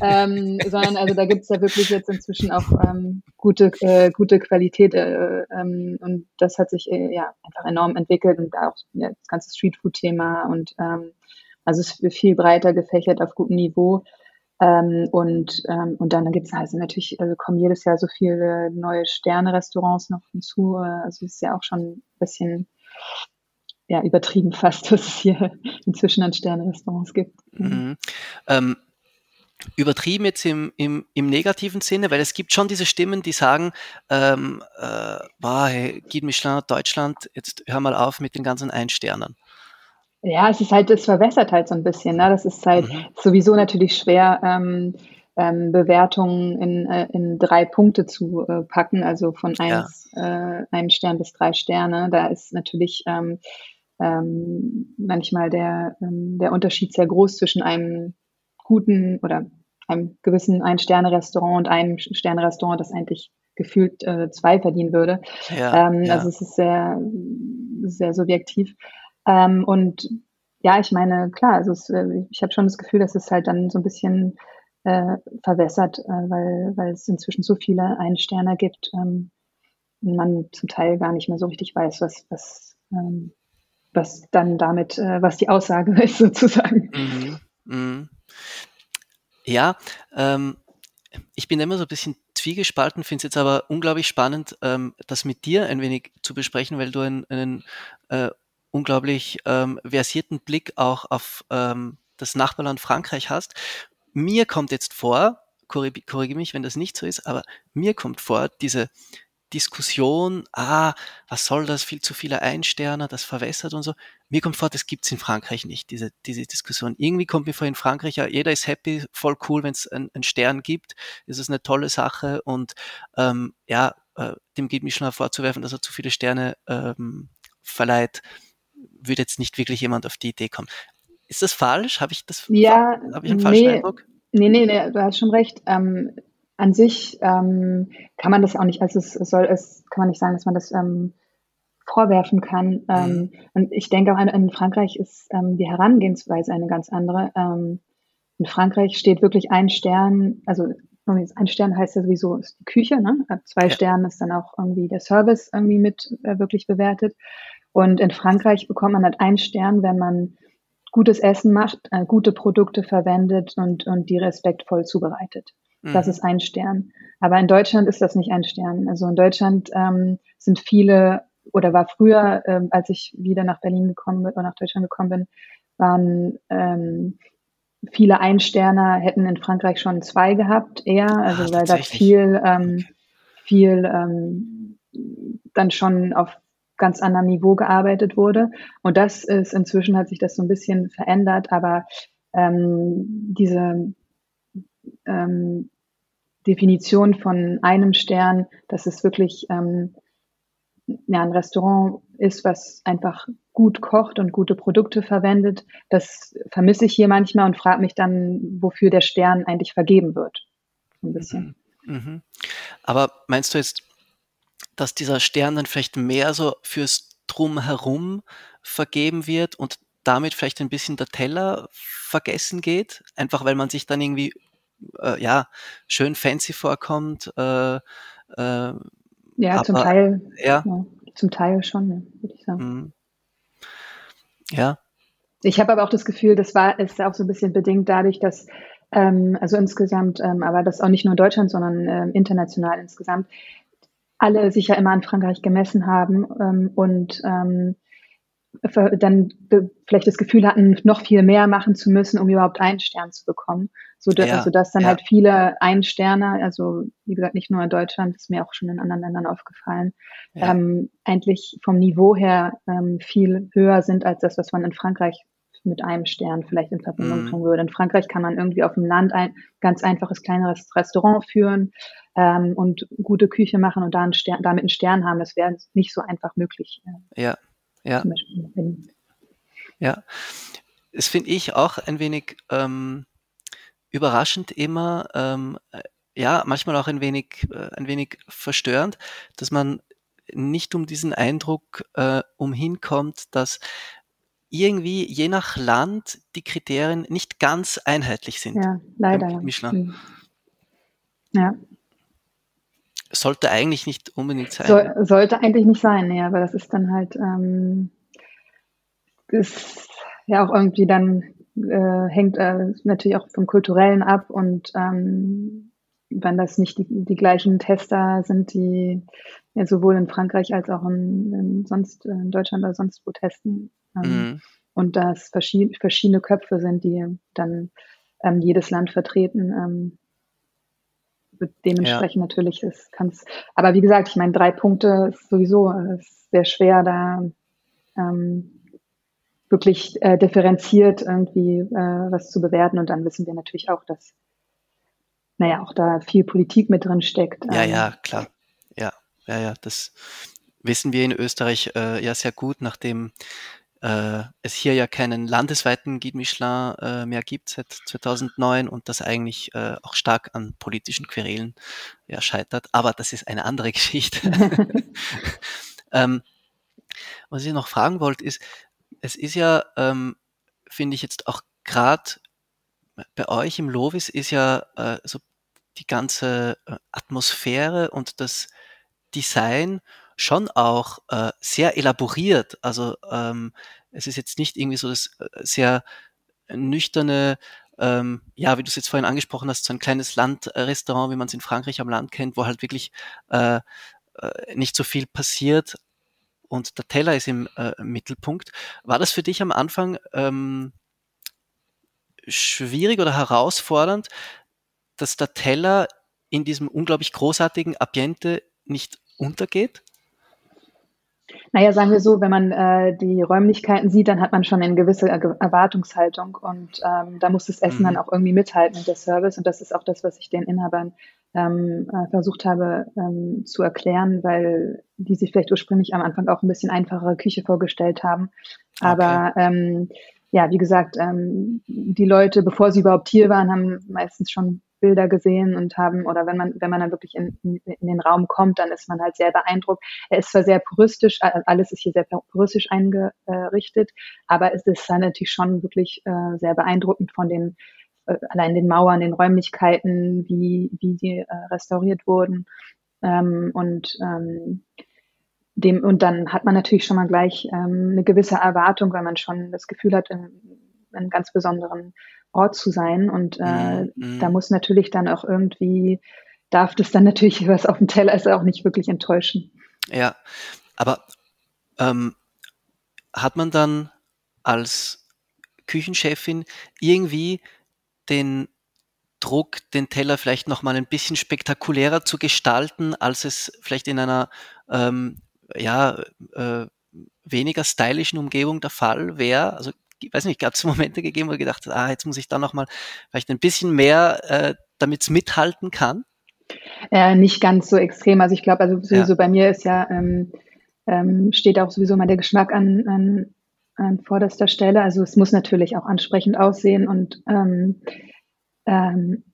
ähm, sondern also da gibt's ja wirklich jetzt inzwischen auch ähm, gute, äh, gute Qualität äh, ähm, und das hat sich äh, ja einfach enorm entwickelt und auch ja, das ganze Streetfood-Thema und ähm, also es ist viel breiter gefächert auf gutem Niveau. Ähm, und, ähm, und dann gibt es also natürlich, also kommen jedes Jahr so viele neue Sterne-Restaurants noch hinzu. Äh, also es ist ja auch schon ein bisschen ja, übertrieben fast, dass es hier inzwischen an Sterne-Restaurants gibt. Mhm. Ähm, übertrieben jetzt im, im, im negativen Sinne, weil es gibt schon diese Stimmen, die sagen, ähm, äh, boah, hey, Guide Michelin Deutschland, jetzt hör mal auf mit den ganzen Einsternern. Ja, es ist halt, es verwässert halt so ein bisschen. Ne? Das ist halt mhm. sowieso natürlich schwer, ähm, ähm, Bewertungen in, äh, in drei Punkte zu äh, packen, also von eins, ja. äh, einem Stern bis drei Sterne. Da ist natürlich ähm, ähm, manchmal der, ähm, der Unterschied sehr groß zwischen einem guten oder einem gewissen Ein-Sterne-Restaurant und einem Sterne-Restaurant, das eigentlich gefühlt äh, zwei verdienen würde. Ja, ähm, ja. Also es ist sehr, sehr subjektiv. Ähm, und ja, ich meine, klar, also es, äh, ich habe schon das Gefühl, dass es halt dann so ein bisschen äh, verwässert, äh, weil, weil es inzwischen so viele Einsterner gibt ähm, und man zum Teil gar nicht mehr so richtig weiß, was, was, ähm, was dann damit, äh, was die Aussage ist sozusagen. Mhm. Mhm. Ja, ähm, ich bin immer so ein bisschen zwiegespalten, finde es jetzt aber unglaublich spannend, ähm, das mit dir ein wenig zu besprechen, weil du einen, einen äh, unglaublich ähm, versierten Blick auch auf ähm, das Nachbarland Frankreich hast. Mir kommt jetzt vor, korrigiere mich, wenn das nicht so ist, aber mir kommt vor, diese Diskussion, ah, was soll das, viel zu viele Einsterner, das verwässert und so. Mir kommt vor, das gibt's in Frankreich nicht, diese, diese Diskussion. Irgendwie kommt mir vor, in Frankreich, ja, jeder ist happy, voll cool, wenn es einen, Stern gibt, ist es eine tolle Sache und ähm, ja, äh, dem geht mich schon vorzuwerfen, dass er zu viele Sterne ähm, verleiht, würde jetzt nicht wirklich jemand auf die Idee kommen. Ist das falsch? Habe ich das ja, habe ich einen falschen nee, Eindruck? Nee, nee, nee, du hast schon recht. Ähm, an sich ähm, kann man das auch nicht, also es, soll, es kann man nicht sagen, dass man das ähm, vorwerfen kann. Ähm, mhm. und ich denke auch in, in Frankreich ist ähm, die Herangehensweise eine ganz andere. Ähm, in Frankreich steht wirklich ein Stern, also ein Stern heißt ja sowieso die Küche, ne? Ab zwei ja. Sternen ist dann auch irgendwie der Service irgendwie mit äh, wirklich bewertet. Und in Frankreich bekommt man halt einen Stern, wenn man gutes Essen macht, äh, gute Produkte verwendet und, und die respektvoll zubereitet. Das mhm. ist ein Stern. Aber in Deutschland ist das nicht ein Stern. Also in Deutschland ähm, sind viele oder war früher, ähm, als ich wieder nach Berlin gekommen bin oder nach Deutschland gekommen bin, waren ähm, viele Einsterner hätten in Frankreich schon zwei gehabt, eher, also Ach, weil da viel, ähm, viel ähm, dann schon auf ganz anderem Niveau gearbeitet wurde. Und das ist inzwischen hat sich das so ein bisschen verändert, aber ähm, diese ähm, Definition von einem Stern, dass es wirklich ähm, ja, ein Restaurant ist, was einfach gut kocht und gute Produkte verwendet. Das vermisse ich hier manchmal und frage mich dann, wofür der Stern eigentlich vergeben wird. Ein bisschen. Mhm. mhm. Aber meinst du jetzt, dass dieser Stern dann vielleicht mehr so fürs Drumherum vergeben wird und damit vielleicht ein bisschen der Teller vergessen geht? Einfach weil man sich dann irgendwie äh, ja, schön fancy vorkommt. Äh, äh, ja, aber, zum Teil. Ja. ja. Zum Teil schon, würde ich sagen. Mhm. Ja. Ich habe aber auch das Gefühl, das war ist auch so ein bisschen bedingt dadurch, dass ähm, also insgesamt, ähm, aber das auch nicht nur in Deutschland, sondern äh, international insgesamt, alle sich ja immer an Frankreich gemessen haben ähm, und ähm, dann vielleicht das Gefühl hatten, noch viel mehr machen zu müssen, um überhaupt einen Stern zu bekommen. So, ja, also dass dann ja. halt viele Ein-Sterne, also wie gesagt, nicht nur in Deutschland, ist mir auch schon in anderen Ländern aufgefallen, ja. ähm, eigentlich vom Niveau her ähm, viel höher sind als das, was man in Frankreich mit einem Stern vielleicht in Verbindung mhm. bringen würde. In Frankreich kann man irgendwie auf dem Land ein ganz einfaches kleineres Restaurant führen ähm, und gute Küche machen und da einen Stern, damit einen Stern haben. Das wäre nicht so einfach möglich. Ja, ja. Ja, das finde ich auch ein wenig ähm, überraschend immer, ähm, äh, ja, manchmal auch ein wenig, äh, ein wenig verstörend, dass man nicht um diesen Eindruck äh, umhinkommt, dass irgendwie je nach Land die Kriterien nicht ganz einheitlich sind. Ja, leider. Michelin. Ja. Sollte eigentlich nicht unbedingt sein. So, sollte eigentlich nicht sein, nee, aber das ist dann halt, ähm, ist ja auch irgendwie dann äh, hängt äh, natürlich auch vom Kulturellen ab und ähm, wenn das nicht die, die gleichen Tester sind, die ja, sowohl in Frankreich als auch in, in sonst in Deutschland oder sonst wo testen ähm, mhm. und das verschied verschiedene Köpfe sind, die dann ähm, jedes Land vertreten, ähm, dementsprechend ja. natürlich ist kann's. Aber wie gesagt, ich meine drei Punkte ist sowieso ist sehr schwer da ähm, wirklich äh, differenziert irgendwie äh, was zu bewerten. Und dann wissen wir natürlich auch, dass, naja, auch da viel Politik mit drin steckt. Ja, ähm, ja, klar. Ja, ja, ja, das wissen wir in Österreich äh, ja sehr gut, nachdem äh, es hier ja keinen landesweiten Guide Michelin äh, mehr gibt seit 2009 und das eigentlich äh, auch stark an politischen Querelen ja, scheitert. Aber das ist eine andere Geschichte. ähm, was ich noch fragen wollte, ist, es ist ja, ähm, finde ich jetzt auch gerade bei euch im Lovis ist ja äh, so die ganze äh, Atmosphäre und das Design schon auch äh, sehr elaboriert. Also ähm, es ist jetzt nicht irgendwie so das äh, sehr nüchterne, ähm, ja, wie du es jetzt vorhin angesprochen hast, so ein kleines Landrestaurant, wie man es in Frankreich am Land kennt, wo halt wirklich äh, äh, nicht so viel passiert und der Teller ist im äh, Mittelpunkt. War das für dich am Anfang ähm, schwierig oder herausfordernd, dass der Teller in diesem unglaublich großartigen Ambiente nicht untergeht? Naja, sagen wir so, wenn man äh, die Räumlichkeiten sieht, dann hat man schon eine gewisse Erwartungshaltung und ähm, da muss das Essen mhm. dann auch irgendwie mithalten mit der Service und das ist auch das, was ich den Inhabern ähm, äh, versucht habe ähm, zu erklären, weil die sich vielleicht ursprünglich am Anfang auch ein bisschen einfachere Küche vorgestellt haben. Aber okay. ähm, ja, wie gesagt, ähm, die Leute, bevor sie überhaupt hier waren, haben meistens schon Bilder gesehen und haben, oder wenn man, wenn man dann wirklich in, in, den Raum kommt, dann ist man halt sehr beeindruckt. Er ist zwar sehr puristisch, alles ist hier sehr puristisch eingerichtet, aber es ist dann natürlich schon wirklich äh, sehr beeindruckend von den, äh, allein den Mauern, den Räumlichkeiten, wie, wie sie äh, restauriert wurden. Ähm, und ähm, dem, und dann hat man natürlich schon mal gleich ähm, eine gewisse Erwartung, weil man schon das Gefühl hat, in, in einem ganz besonderen Ort zu sein. Und äh, mhm. da muss natürlich dann auch irgendwie, darf das dann natürlich, was auf dem Teller ist, auch nicht wirklich enttäuschen. Ja, aber ähm, hat man dann als Küchenchefin irgendwie den Druck, den Teller vielleicht noch mal ein bisschen spektakulärer zu gestalten, als es vielleicht in einer ähm, ja, äh, weniger stylischen Umgebung der Fall wäre? Also weiß nicht, gab es Momente gegeben, wo du gedacht hast, ah, jetzt muss ich da nochmal vielleicht ein bisschen mehr, äh, damit es mithalten kann? Äh, nicht ganz so extrem. Also ich glaube, also sowieso ja. bei mir ist ja, ähm, ähm, steht auch sowieso mal der Geschmack an, an, an vorderster Stelle. Also es muss natürlich auch ansprechend aussehen und ähm, ähm,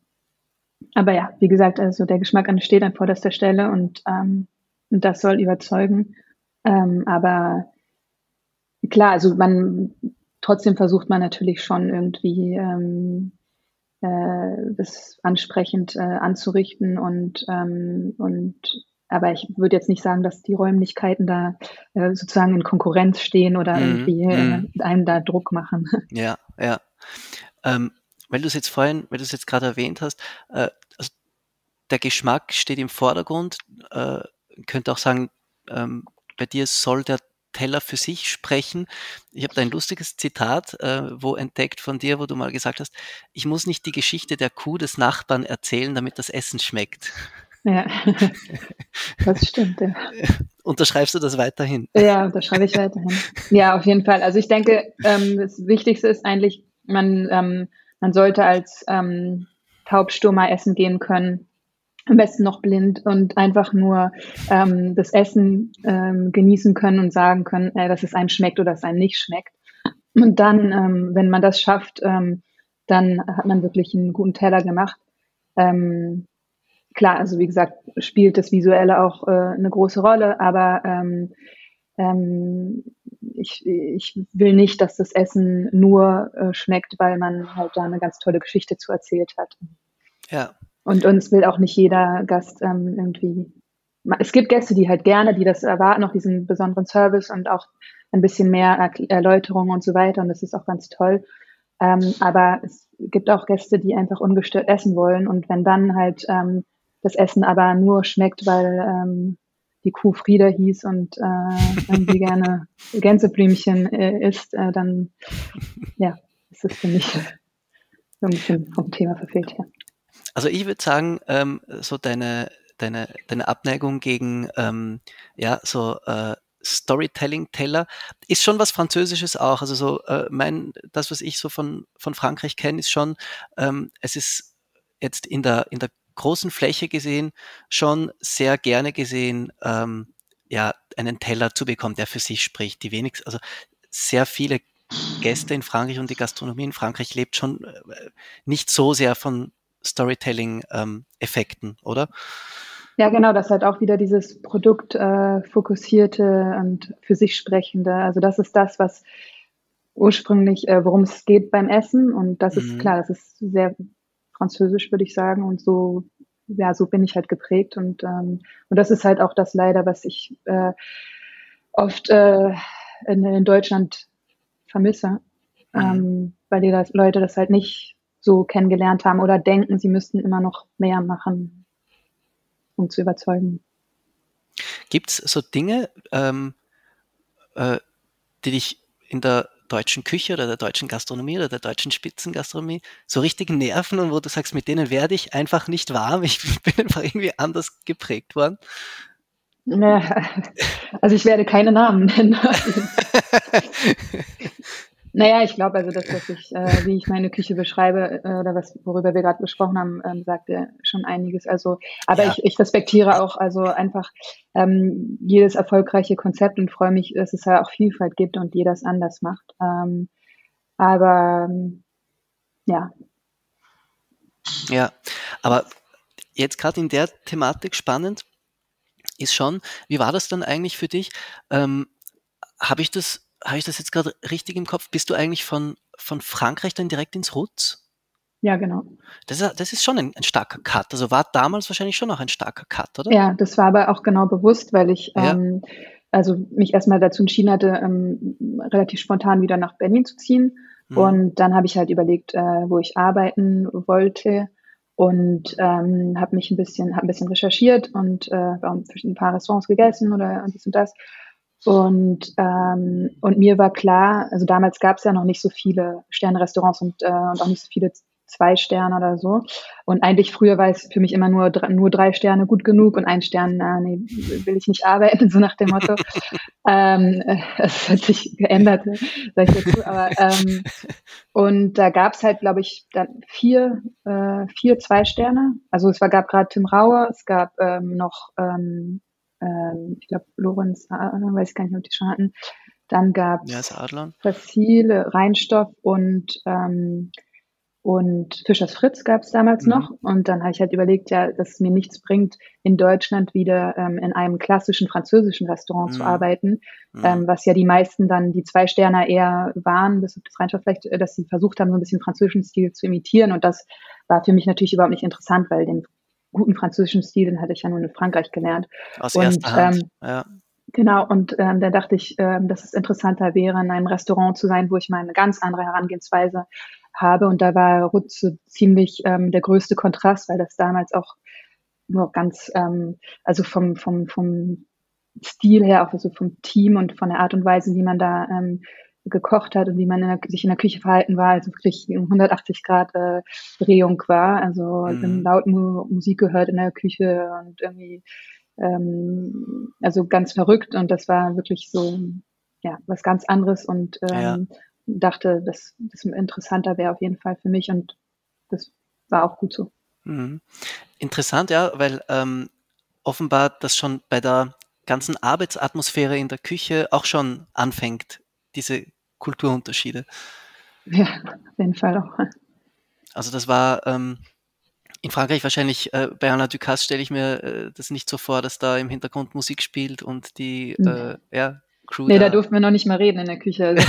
aber ja, wie gesagt, also der Geschmack an steht an vorderster Stelle und, ähm, und das soll überzeugen. Ähm, aber klar, also man trotzdem versucht man natürlich schon irgendwie ähm, äh, das ansprechend äh, anzurichten und, ähm, und aber ich würde jetzt nicht sagen, dass die Räumlichkeiten da äh, sozusagen in Konkurrenz stehen oder mm, irgendwie äh, mm. einem da Druck machen. Ja, ja. Ähm, weil du es jetzt vorhin, weil du es jetzt gerade erwähnt hast, äh, also der Geschmack steht im Vordergrund. Äh, könnte auch sagen, ähm, bei dir soll der Teller für sich sprechen. Ich habe da ein lustiges Zitat, äh, wo entdeckt von dir, wo du mal gesagt hast, ich muss nicht die Geschichte der Kuh des Nachbarn erzählen, damit das Essen schmeckt. Ja, das stimmt. Ja. Unterschreibst du das weiterhin? Ja, unterschreibe ich weiterhin. Ja, auf jeden Fall. Also ich denke, ähm, das Wichtigste ist eigentlich, man, ähm, man sollte als ähm, Taubstummer essen gehen können am besten noch blind und einfach nur ähm, das Essen ähm, genießen können und sagen können, äh, dass es einem schmeckt oder dass es einem nicht schmeckt. Und dann, ähm, wenn man das schafft, ähm, dann hat man wirklich einen guten Teller gemacht. Ähm, klar, also wie gesagt, spielt das Visuelle auch äh, eine große Rolle, aber ähm, ähm, ich, ich will nicht, dass das Essen nur äh, schmeckt, weil man halt da eine ganz tolle Geschichte zu erzählt hat. Ja, und uns will auch nicht jeder Gast ähm, irgendwie. Es gibt Gäste, die halt gerne, die das erwarten, auch diesen besonderen Service und auch ein bisschen mehr Erläuterung und so weiter. Und das ist auch ganz toll. Ähm, aber es gibt auch Gäste, die einfach ungestört essen wollen. Und wenn dann halt ähm, das Essen aber nur schmeckt, weil ähm, die Kuh Frieda hieß und äh, irgendwie gerne Gänseblümchen äh, isst, äh, dann ja, ist es für mich so ein bisschen vom Thema verfehlt her. Also ich würde sagen, ähm, so deine, deine, deine Abneigung gegen ähm, ja, so äh, Storytelling-Teller ist schon was Französisches auch. Also so äh, mein, das, was ich so von, von Frankreich kenne, ist schon, ähm, es ist jetzt in der, in der großen Fläche gesehen schon sehr gerne gesehen, ähm, ja, einen Teller zu bekommen, der für sich spricht. Die wenigsten, also sehr viele Gäste in Frankreich und die Gastronomie in Frankreich lebt schon äh, nicht so sehr von Storytelling-Effekten, ähm, oder? Ja, genau, das hat auch wieder dieses Produkt äh, und für sich sprechende. Also das ist das, was ursprünglich, äh, worum es geht beim Essen. Und das mhm. ist klar, das ist sehr französisch, würde ich sagen. Und so, ja, so bin ich halt geprägt. Und, ähm, und das ist halt auch das leider, was ich äh, oft äh, in, in Deutschland vermisse. Mhm. Ähm, weil die Leute das halt nicht so kennengelernt haben oder denken, sie müssten immer noch mehr machen, um zu überzeugen. Gibt es so Dinge, ähm, äh, die dich in der deutschen Küche oder der deutschen Gastronomie oder der deutschen Spitzengastronomie so richtig nerven und wo du sagst, mit denen werde ich einfach nicht warm, ich bin einfach irgendwie anders geprägt worden? Also ich werde keine Namen nennen. Naja, ich glaube, also das, was ich, äh, wie ich meine Küche beschreibe, äh, oder was, worüber wir gerade gesprochen haben, ähm, sagt ja schon einiges. Also, aber ja. ich, ich respektiere auch also einfach ähm, jedes erfolgreiche Konzept und freue mich, dass es ja auch Vielfalt gibt und jeder es anders macht. Ähm, aber ja. Ja, aber jetzt gerade in der Thematik spannend ist schon, wie war das dann eigentlich für dich? Ähm, Habe ich das habe ich das jetzt gerade richtig im Kopf? Bist du eigentlich von, von Frankreich dann direkt ins Rutz? Ja, genau. Das ist, das ist schon ein, ein, starker Cut. Also war damals wahrscheinlich schon auch ein starker Cut, oder? Ja, das war aber auch genau bewusst, weil ich ja. ähm, also mich erstmal dazu entschieden hatte, ähm, relativ spontan wieder nach Berlin zu ziehen. Mhm. Und dann habe ich halt überlegt, äh, wo ich arbeiten wollte und ähm, habe mich ein bisschen, habe ein bisschen recherchiert und äh, ein paar Restaurants gegessen oder dies und das und, ähm, und mir war klar, also damals gab es ja noch nicht so viele Sternrestaurants und, äh, und auch nicht so viele zwei Sterne oder so. Und eigentlich früher war es für mich immer nur, nur drei Sterne gut genug und ein Stern, äh, nee, will ich nicht arbeiten, so nach dem Motto. ähm, es hat sich geändert, sag ich dazu. Aber, ähm, und da gab es halt, glaube ich, dann vier, äh, vier zwei Sterne. Also es war, gab gerade Tim Rauer, es gab ähm, noch ähm, ähm, ich glaube, Lorenz Adler, weiß ich gar nicht, ob die schon hatten. Dann gab es ja, Facile, Reinstoff und, ähm, und Fischers Fritz gab es damals mhm. noch. Und dann habe ich halt überlegt, ja, dass es mir nichts bringt, in Deutschland wieder ähm, in einem klassischen französischen Restaurant mhm. zu arbeiten, mhm. ähm, was ja die meisten dann die zwei Sterne eher waren, bis auf das Reinstoff vielleicht, äh, dass sie versucht haben, so ein bisschen französischen Stil zu imitieren. Und das war für mich natürlich überhaupt nicht interessant, weil den guten französischen Stil, den hatte ich ja nur in Frankreich gelernt. Aus und, erster Hand, ähm, ja. Genau, und ähm, da dachte ich, ähm, dass es interessanter wäre, in einem Restaurant zu sein, wo ich mal eine ganz andere Herangehensweise habe. Und da war Rutze ziemlich ähm, der größte Kontrast, weil das damals auch nur ganz, ähm, also vom, vom, vom Stil her, auch also vom Team und von der Art und Weise, wie man da ähm, gekocht hat und wie man in der, sich in der Küche verhalten war, also wirklich 180 Grad äh, Drehung war. Also mhm. laut Mu Musik gehört in der Küche und irgendwie ähm, also ganz verrückt und das war wirklich so ja was ganz anderes und ähm, ja. dachte, dass das interessanter wäre auf jeden Fall für mich und das war auch gut so. Mhm. Interessant, ja, weil ähm, offenbar das schon bei der ganzen Arbeitsatmosphäre in der Küche auch schon anfängt, diese Kulturunterschiede. Ja, auf jeden Fall auch. Also das war ähm, in Frankreich wahrscheinlich, äh, bei Anna Ducasse stelle ich mir äh, das nicht so vor, dass da im Hintergrund Musik spielt und die äh, ja, Crew. Nee, da, da durften wir noch nicht mal reden in der Küche. Also.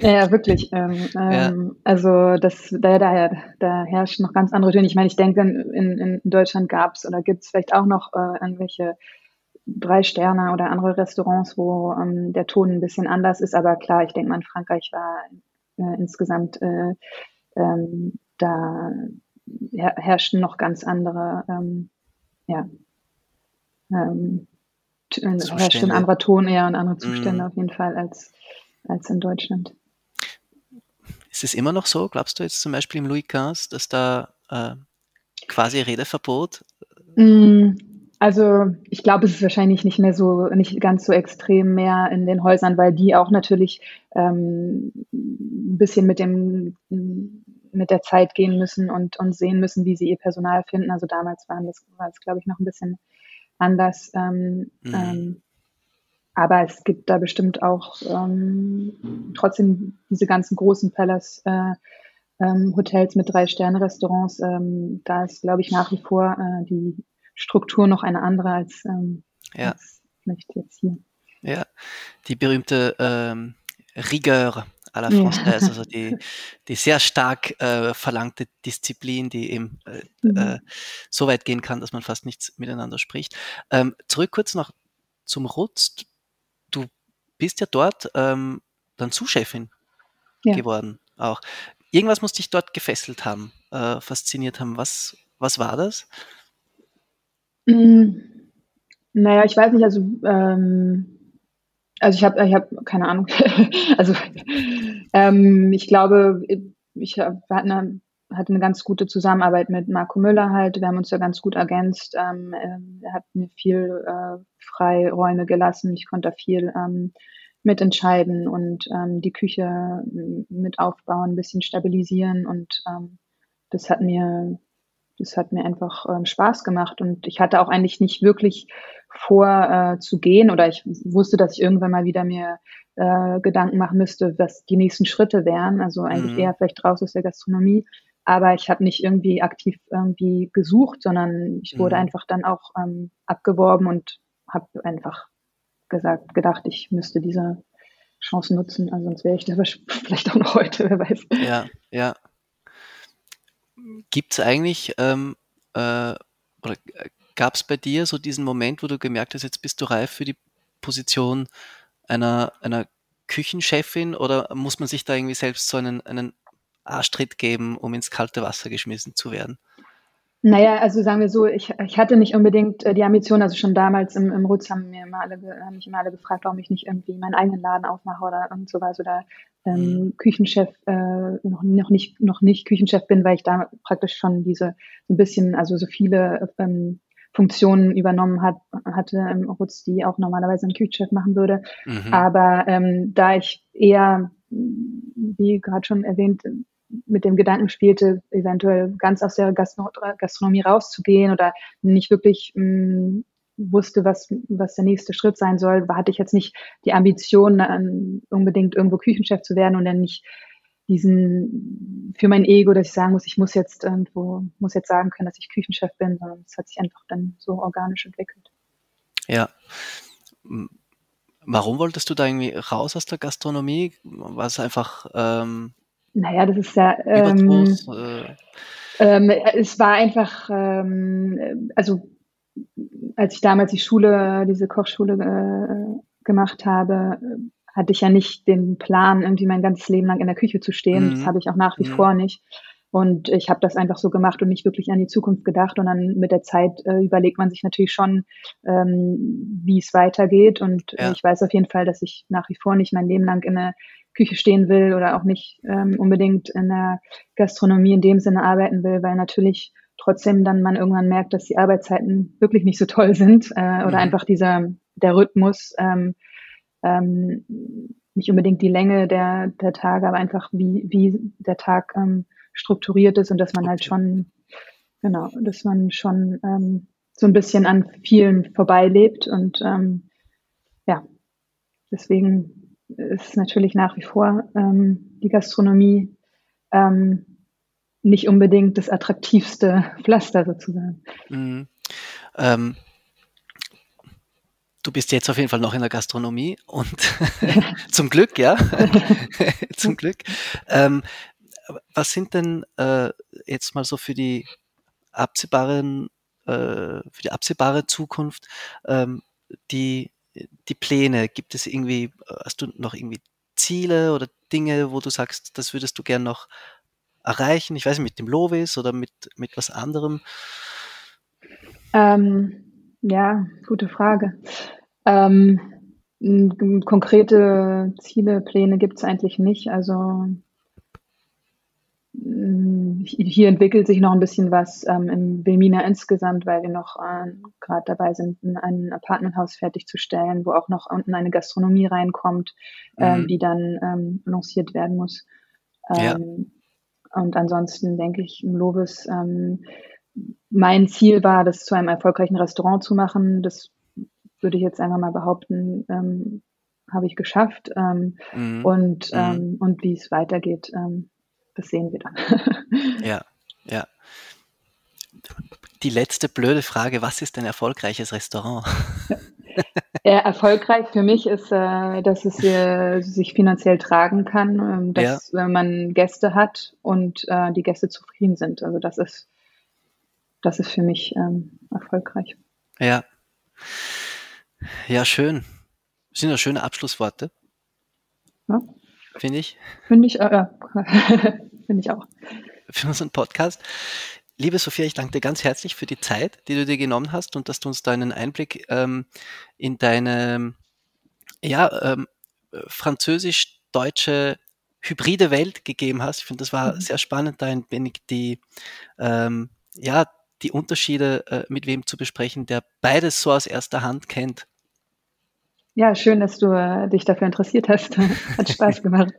ja, wirklich. Ähm, ja. Ähm, also das, da, da, da herrschen noch ganz andere Töne. Ich meine, ich denke, in, in Deutschland gab es oder gibt es vielleicht auch noch äh, irgendwelche drei Sterne oder andere Restaurants, wo ähm, der Ton ein bisschen anders ist. Aber klar, ich denke mal, in Frankreich war äh, insgesamt äh, ähm, da her herrschten noch ganz andere, ähm, ja, ähm, herrscht ein anderer Ton eher und andere Zustände mm. auf jeden Fall als, als in Deutschland. Ist es immer noch so, glaubst du jetzt zum Beispiel im Louis XV, dass da äh, quasi Redeverbot? Mm, also ich glaube, es ist wahrscheinlich nicht mehr so, nicht ganz so extrem mehr in den Häusern, weil die auch natürlich ähm, ein bisschen mit dem mit der Zeit gehen müssen und, und sehen müssen, wie sie ihr Personal finden. Also damals waren das, war es, glaube ich, noch ein bisschen anders. Ähm, mhm. ähm, aber es gibt da bestimmt auch ähm, trotzdem diese ganzen großen Palace äh, ähm, Hotels mit drei Sterne Restaurants. Ähm, da ist, glaube ich, nach wie vor äh, die Struktur noch eine andere als, ähm, ja. als vielleicht jetzt hier. Ja, die berühmte ähm, Rigueur à la Française, ja. also die, die sehr stark äh, verlangte Disziplin, die eben äh, mhm. äh, so weit gehen kann, dass man fast nichts miteinander spricht. Ähm, zurück kurz noch zum Rutz. Du bist ja dort ähm, dann Zuschefin ja. geworden. auch. Irgendwas muss dich dort gefesselt haben, äh, fasziniert haben. Was, was war das? Mm, naja, ich weiß nicht, also, ähm, also ich habe ich hab keine Ahnung. also ähm, ich glaube, ich hatte eine, hatte eine ganz gute Zusammenarbeit mit Marco Müller halt. Wir haben uns da ganz gut ergänzt. Ähm, er hat mir viel äh, Freiräume gelassen. Ich konnte da viel ähm, mitentscheiden und ähm, die Küche mit aufbauen, ein bisschen stabilisieren und ähm, das hat mir das hat mir einfach ähm, Spaß gemacht und ich hatte auch eigentlich nicht wirklich vor äh, zu gehen oder ich wusste, dass ich irgendwann mal wieder mir äh, Gedanken machen müsste, was die nächsten Schritte wären. Also eigentlich mhm. eher vielleicht raus aus der Gastronomie. Aber ich habe nicht irgendwie aktiv irgendwie gesucht, sondern ich wurde mhm. einfach dann auch ähm, abgeworben und habe einfach gesagt, gedacht, ich müsste diese Chance nutzen, also sonst wäre ich da vielleicht auch noch heute, wer weiß. Ja, ja. Gibt es eigentlich ähm, äh, oder gab es bei dir so diesen Moment, wo du gemerkt hast, jetzt bist du reif für die Position einer, einer Küchenchefin oder muss man sich da irgendwie selbst so einen, einen Arschtritt geben, um ins kalte Wasser geschmissen zu werden? Naja, also sagen wir so, ich, ich hatte nicht unbedingt äh, die Ambition, also schon damals im, im Rutz haben, mir immer alle, haben mich immer alle gefragt, warum ich nicht irgendwie meinen eigenen Laden aufmache oder und so was oder ähm, mhm. Küchenchef äh, noch, noch nicht noch nicht Küchenchef bin, weil ich da praktisch schon diese so ein bisschen, also so viele ähm, Funktionen übernommen hat, hatte im Rutz, die auch normalerweise ein Küchenchef machen würde. Mhm. Aber ähm, da ich eher, wie gerade schon erwähnt, mit dem Gedanken spielte, eventuell ganz aus der Gastro Gastronomie rauszugehen oder nicht wirklich mh, mm, wusste, was, was der nächste Schritt sein soll, hatte ich jetzt nicht die Ambition, um, unbedingt irgendwo Küchenchef zu werden und dann nicht diesen für mein Ego, dass ich sagen muss, ich muss jetzt irgendwo, muss jetzt sagen können, dass ich Küchenchef bin, sondern es hat sich einfach dann so organisch entwickelt. Ja. Warum wolltest du da irgendwie raus aus der Gastronomie? War es einfach ähm, naja, das ist ja. Ähm, äh. ähm, es war einfach, ähm, also als ich damals die Schule, diese Kochschule äh, gemacht habe, hatte ich ja nicht den Plan, irgendwie mein ganzes Leben lang in der Küche zu stehen. Mhm. Das habe ich auch nach wie mhm. vor nicht. Und ich habe das einfach so gemacht und nicht wirklich an die Zukunft gedacht. Und dann mit der Zeit äh, überlegt man sich natürlich schon, ähm, wie es weitergeht. Und ja. ich weiß auf jeden Fall, dass ich nach wie vor nicht mein Leben lang in der Küche stehen will oder auch nicht ähm, unbedingt in der Gastronomie in dem Sinne arbeiten will, weil natürlich trotzdem dann man irgendwann merkt, dass die Arbeitszeiten wirklich nicht so toll sind äh, oder mhm. einfach dieser der Rhythmus ähm, ähm, nicht unbedingt die Länge der, der Tage, aber einfach wie, wie der Tag ähm, strukturiert ist und dass man halt schon, genau, dass man schon ähm, so ein bisschen an vielen vorbeilebt und ähm, ja, deswegen ist natürlich nach wie vor ähm, die Gastronomie ähm, nicht unbedingt das attraktivste Pflaster sozusagen. Mhm. Ähm, du bist jetzt auf jeden Fall noch in der Gastronomie und zum Glück, ja, zum Glück. Ähm, was sind denn äh, jetzt mal so für die absehbaren, äh, für die absehbare Zukunft ähm, die die Pläne? Gibt es irgendwie, hast du noch irgendwie Ziele oder Dinge, wo du sagst, das würdest du gern noch erreichen? Ich weiß nicht, mit dem Lovis oder mit, mit was anderem? Ähm, ja, gute Frage. Ähm, konkrete Ziele, Pläne gibt es eigentlich nicht. Also hier entwickelt sich noch ein bisschen was ähm, in Wilmina insgesamt, weil wir noch äh, gerade dabei sind, ein Apartmenthaus fertigzustellen, wo auch noch unten eine Gastronomie reinkommt, äh, mhm. die dann ähm, lanciert werden muss. Ähm, ja. Und ansonsten denke ich, im Lovis, ähm, mein Ziel war, das zu einem erfolgreichen Restaurant zu machen. Das würde ich jetzt einfach mal behaupten, ähm, habe ich geschafft. Ähm, mhm. Und, mhm. und wie es weitergeht, das sehen wir dann. ja, ja. Die letzte blöde Frage, was ist ein erfolgreiches Restaurant? Ja, erfolgreich für mich ist, äh, dass es äh, sich finanziell tragen kann, äh, dass ja. man Gäste hat und äh, die Gäste zufrieden sind. Also das ist, das ist für mich ähm, erfolgreich. Ja. Ja, schön. Das sind ja schöne Abschlussworte. Ja. Finde ich. Finde ich, äh, finde ich auch. Für unseren Podcast. Liebe Sophia, ich danke dir ganz herzlich für die Zeit, die du dir genommen hast und dass du uns da einen Einblick ähm, in deine ja, ähm, französisch-deutsche hybride Welt gegeben hast. Ich finde, das war mhm. sehr spannend, da ein wenig die, ähm, ja, die Unterschiede äh, mit wem zu besprechen, der beides so aus erster Hand kennt. Ja, schön, dass du äh, dich dafür interessiert hast. Hat Spaß gemacht.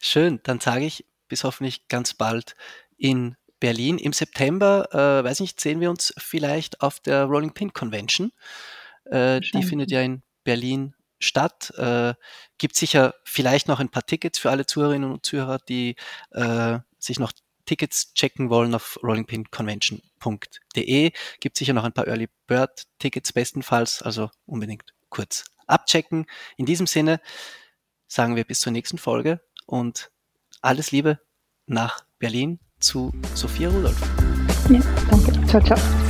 schön, dann sage ich bis hoffentlich ganz bald in Berlin. Im September, äh, weiß nicht, sehen wir uns vielleicht auf der Rolling Pin Convention. Äh, die findet ja in Berlin statt. Äh, gibt sicher vielleicht noch ein paar Tickets für alle Zuhörerinnen und Zuhörer, die äh, sich noch Tickets checken wollen auf rollingpinconvention.de. Gibt sicher noch ein paar Early Bird Tickets bestenfalls, also unbedingt kurz abchecken. In diesem Sinne sagen wir bis zur nächsten Folge und alles Liebe nach Berlin zu Sophia Rudolph. Ja, danke. Ciao, ciao.